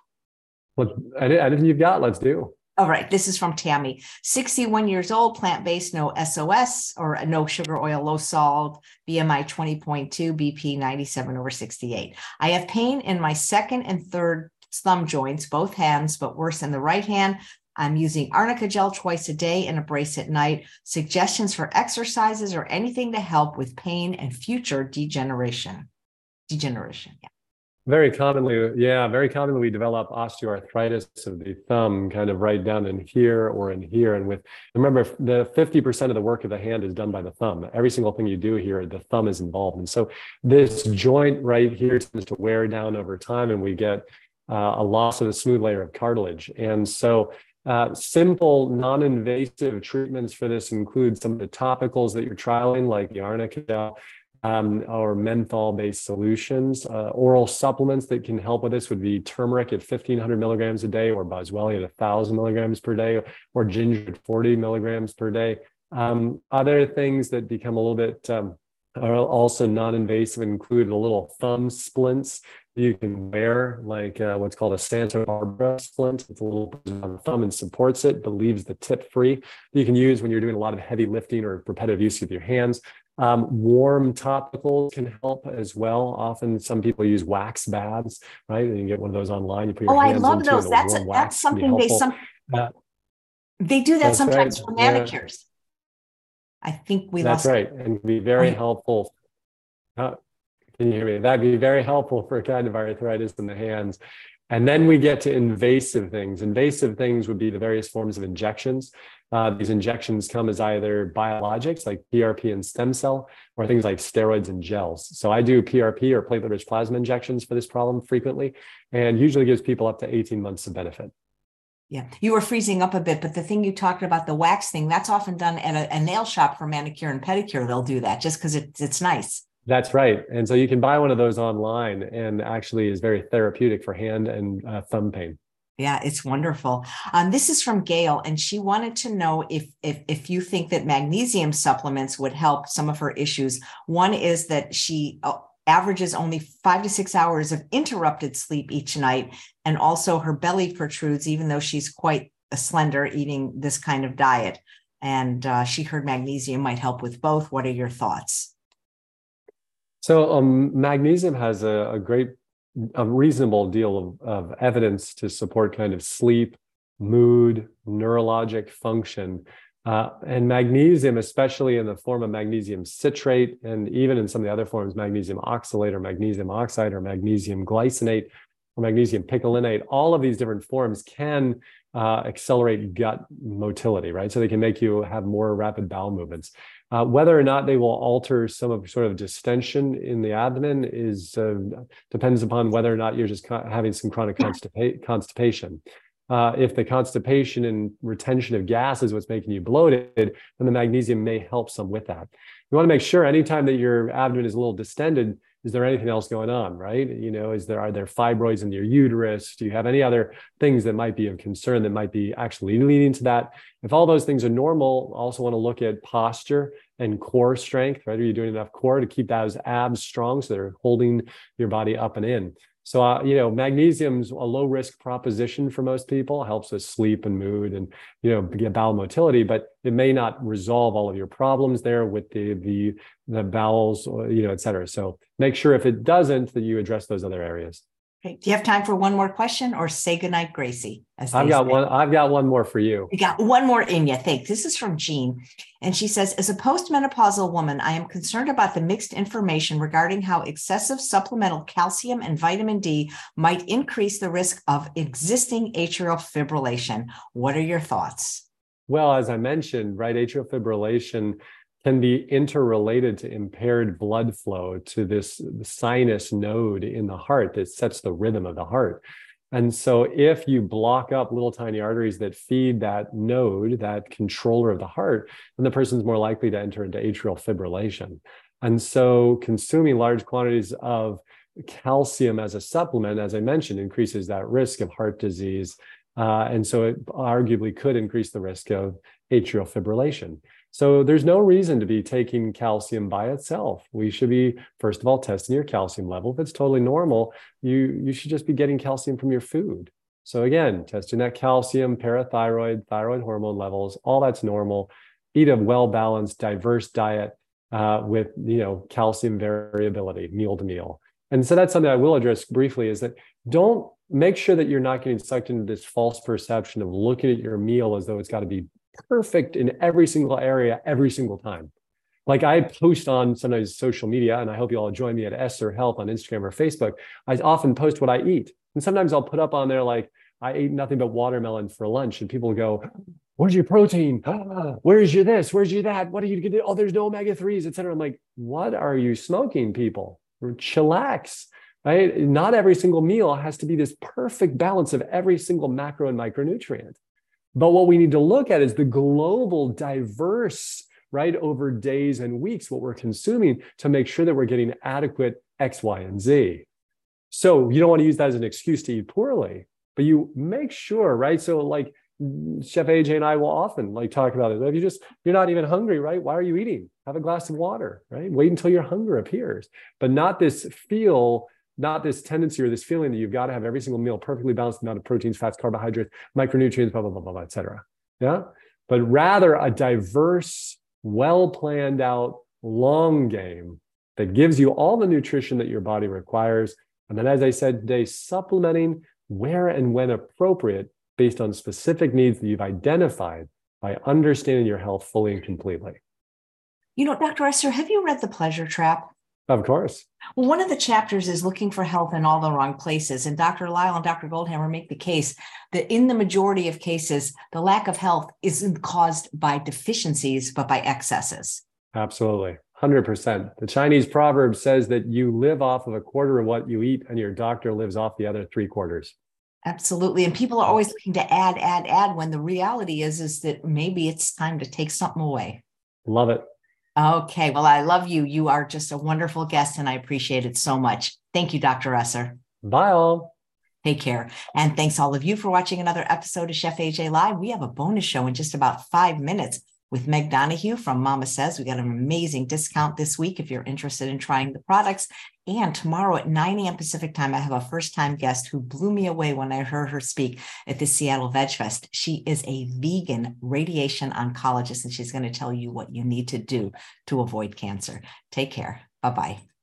Well, anything you've got, let's do. All right, this is from Tammy, 61 years old, plant based, no SOS or no sugar, oil, low salt, BMI 20.2, BP 97 over 68. I have pain in my second and third thumb joints, both hands, but worse in the right hand. I'm using arnica gel twice a day and a brace at night. Suggestions for exercises or anything to help with pain and future degeneration. Degeneration, yeah. Very commonly, yeah, very commonly we develop osteoarthritis of the thumb kind of right down in here or in here. And with, remember, the 50% of the work of the hand is done by the thumb. Every single thing you do here, the thumb is involved. And so this joint right here tends to wear down over time and we get uh, a loss of the smooth layer of cartilage. And so uh, simple, non-invasive treatments for this include some of the topicals that you're trialing, like the arnica um, or menthol-based solutions. Uh, oral supplements that can help with this would be turmeric at 1,500 milligrams a day, or boswellia at 1,000 milligrams per day, or ginger at 40 milligrams per day. Um, other things that become a little bit um, are also non-invasive include a little thumb splints you can wear like uh, what's called a Santa Barbara splint. It's a little on the thumb and supports it, but leaves the tip free. You can use when you're doing a lot of heavy lifting or repetitive use with your hands. Um, warm topicals can help as well. Often, some people use wax baths, right? And you get one of those online. You put your oh, hands I love those. That's a, that's something they some uh, they do that sometimes right. for manicures. Yeah. I think we. Lost. That's right, and be very helpful. Uh, can you hear me? That'd be very helpful for kind of arthritis in the hands. And then we get to invasive things. Invasive things would be the various forms of injections. Uh, these injections come as either biologics like PRP and stem cell, or things like steroids and gels. So I do PRP or platelet rich plasma injections for this problem frequently, and usually gives people up to 18 months of benefit. Yeah, you were freezing up a bit, but the thing you talked about, the wax thing, that's often done at a, a nail shop for manicure and pedicure. They'll do that just because it's it's nice. That's right. And so you can buy one of those online and actually is very therapeutic for hand and uh, thumb pain. Yeah, it's wonderful. Um, this is from Gail, and she wanted to know if, if if you think that magnesium supplements would help some of her issues. One is that she uh, averages only five to six hours of interrupted sleep each night, and also her belly protrudes, even though she's quite slender eating this kind of diet. And uh, she heard magnesium might help with both. What are your thoughts? So um, magnesium has a, a, great, a reasonable deal of, of evidence to support kind of sleep, mood, neurologic function. Uh, and magnesium, especially in the form of magnesium citrate, and even in some of the other forms, magnesium oxalate or magnesium oxide or magnesium glycinate or magnesium picolinate, all of these different forms can uh, accelerate gut motility, right? So they can make you have more rapid bowel movements. Uh, whether or not they will alter some of sort of distension in the abdomen is uh, depends upon whether or not you're just having some chronic constipa- constipation. Uh, if the constipation and retention of gas is what's making you bloated, then the magnesium may help some with that. You want to make sure anytime that your abdomen is a little distended, is there anything else going on right? You know is there are there fibroids in your uterus? Do you have any other things that might be of concern that might be actually leading to that? If all those things are normal also want to look at posture and core strength right? Are you doing enough core to keep those abs strong so they're holding your body up and in so, uh, you know, magnesium's a low risk proposition for most people, helps with sleep and mood and, you know, get bowel motility, but it may not resolve all of your problems there with the, the, the bowels, you know, et cetera. So make sure if it doesn't, that you address those other areas. Okay. Do you have time for one more question or say goodnight, Gracie? I've got say. one. I've got one more for you. You got one more in you. Thanks. This is from Jean. And she says, as a postmenopausal woman, I am concerned about the mixed information regarding how excessive supplemental calcium and vitamin D might increase the risk of existing atrial fibrillation. What are your thoughts? Well, as I mentioned, right, atrial fibrillation can be interrelated to impaired blood flow to this sinus node in the heart that sets the rhythm of the heart. And so, if you block up little tiny arteries that feed that node, that controller of the heart, then the person's more likely to enter into atrial fibrillation. And so, consuming large quantities of calcium as a supplement, as I mentioned, increases that risk of heart disease. Uh, and so, it arguably could increase the risk of atrial fibrillation. So there's no reason to be taking calcium by itself. We should be, first of all, testing your calcium level. If it's totally normal, you, you should just be getting calcium from your food. So again, testing that calcium, parathyroid, thyroid hormone levels, all that's normal. Eat a well-balanced, diverse diet uh, with you know calcium variability, meal to meal. And so that's something I will address briefly is that don't make sure that you're not getting sucked into this false perception of looking at your meal as though it's got to be perfect in every single area every single time. Like I post on sometimes social media, and I hope you all join me at Esser Health on Instagram or Facebook. I often post what I eat. And sometimes I'll put up on there like, I ate nothing but watermelon for lunch. And people go, Where's your protein? Where's your this? Where's your that? What are you gonna do? Oh, there's no omega 3s, et cetera. I'm like, what are you smoking, people? Chillax, right? Not every single meal has to be this perfect balance of every single macro and micronutrient. But what we need to look at is the global diverse, right, over days and weeks, what we're consuming to make sure that we're getting adequate X, Y, and Z. So you don't want to use that as an excuse to eat poorly, but you make sure, right? So like Chef AJ and I will often like talk about it. If you just you're not even hungry, right? Why are you eating? Have a glass of water, right? Wait until your hunger appears, but not this feel not this tendency or this feeling that you've got to have every single meal perfectly balanced amount of proteins, fats, carbohydrates, micronutrients, blah, blah, blah, blah, blah, et cetera. Yeah. But rather a diverse, well planned out long game that gives you all the nutrition that your body requires. And then, as I said today, supplementing where and when appropriate based on specific needs that you've identified by understanding your health fully and completely. You know, Dr. Esser, have you read The Pleasure Trap? Of course. Well, one of the chapters is looking for health in all the wrong places. And Dr. Lisle and Dr. Goldhamer make the case that in the majority of cases, the lack of health isn't caused by deficiencies, but by excesses. Absolutely. 100%. The Chinese proverb says that you live off of a quarter of what you eat, and your doctor lives off the other three quarters. Absolutely. And people are always looking to add, add, add when the reality is, is that maybe it's time to take something away. Love it. Okay. Well, I love you. You are just a wonderful guest, and I appreciate it so much. Thank you, Dr. Esser. Bye, all. Take care. And thanks all of you for watching another episode of Chef AJ Live. We have a bonus show in just about five minutes with Meg Donahue from Mama Sezz. We got an amazing discount this week if you're interested in trying the products. And tomorrow at 9 a.m. Pacific time, I have a first time guest who blew me away when I heard her speak at the Seattle Veg Fest. She is a vegan radiation oncologist, and she's going to tell you what you need to do to avoid cancer. Take care. Bye bye.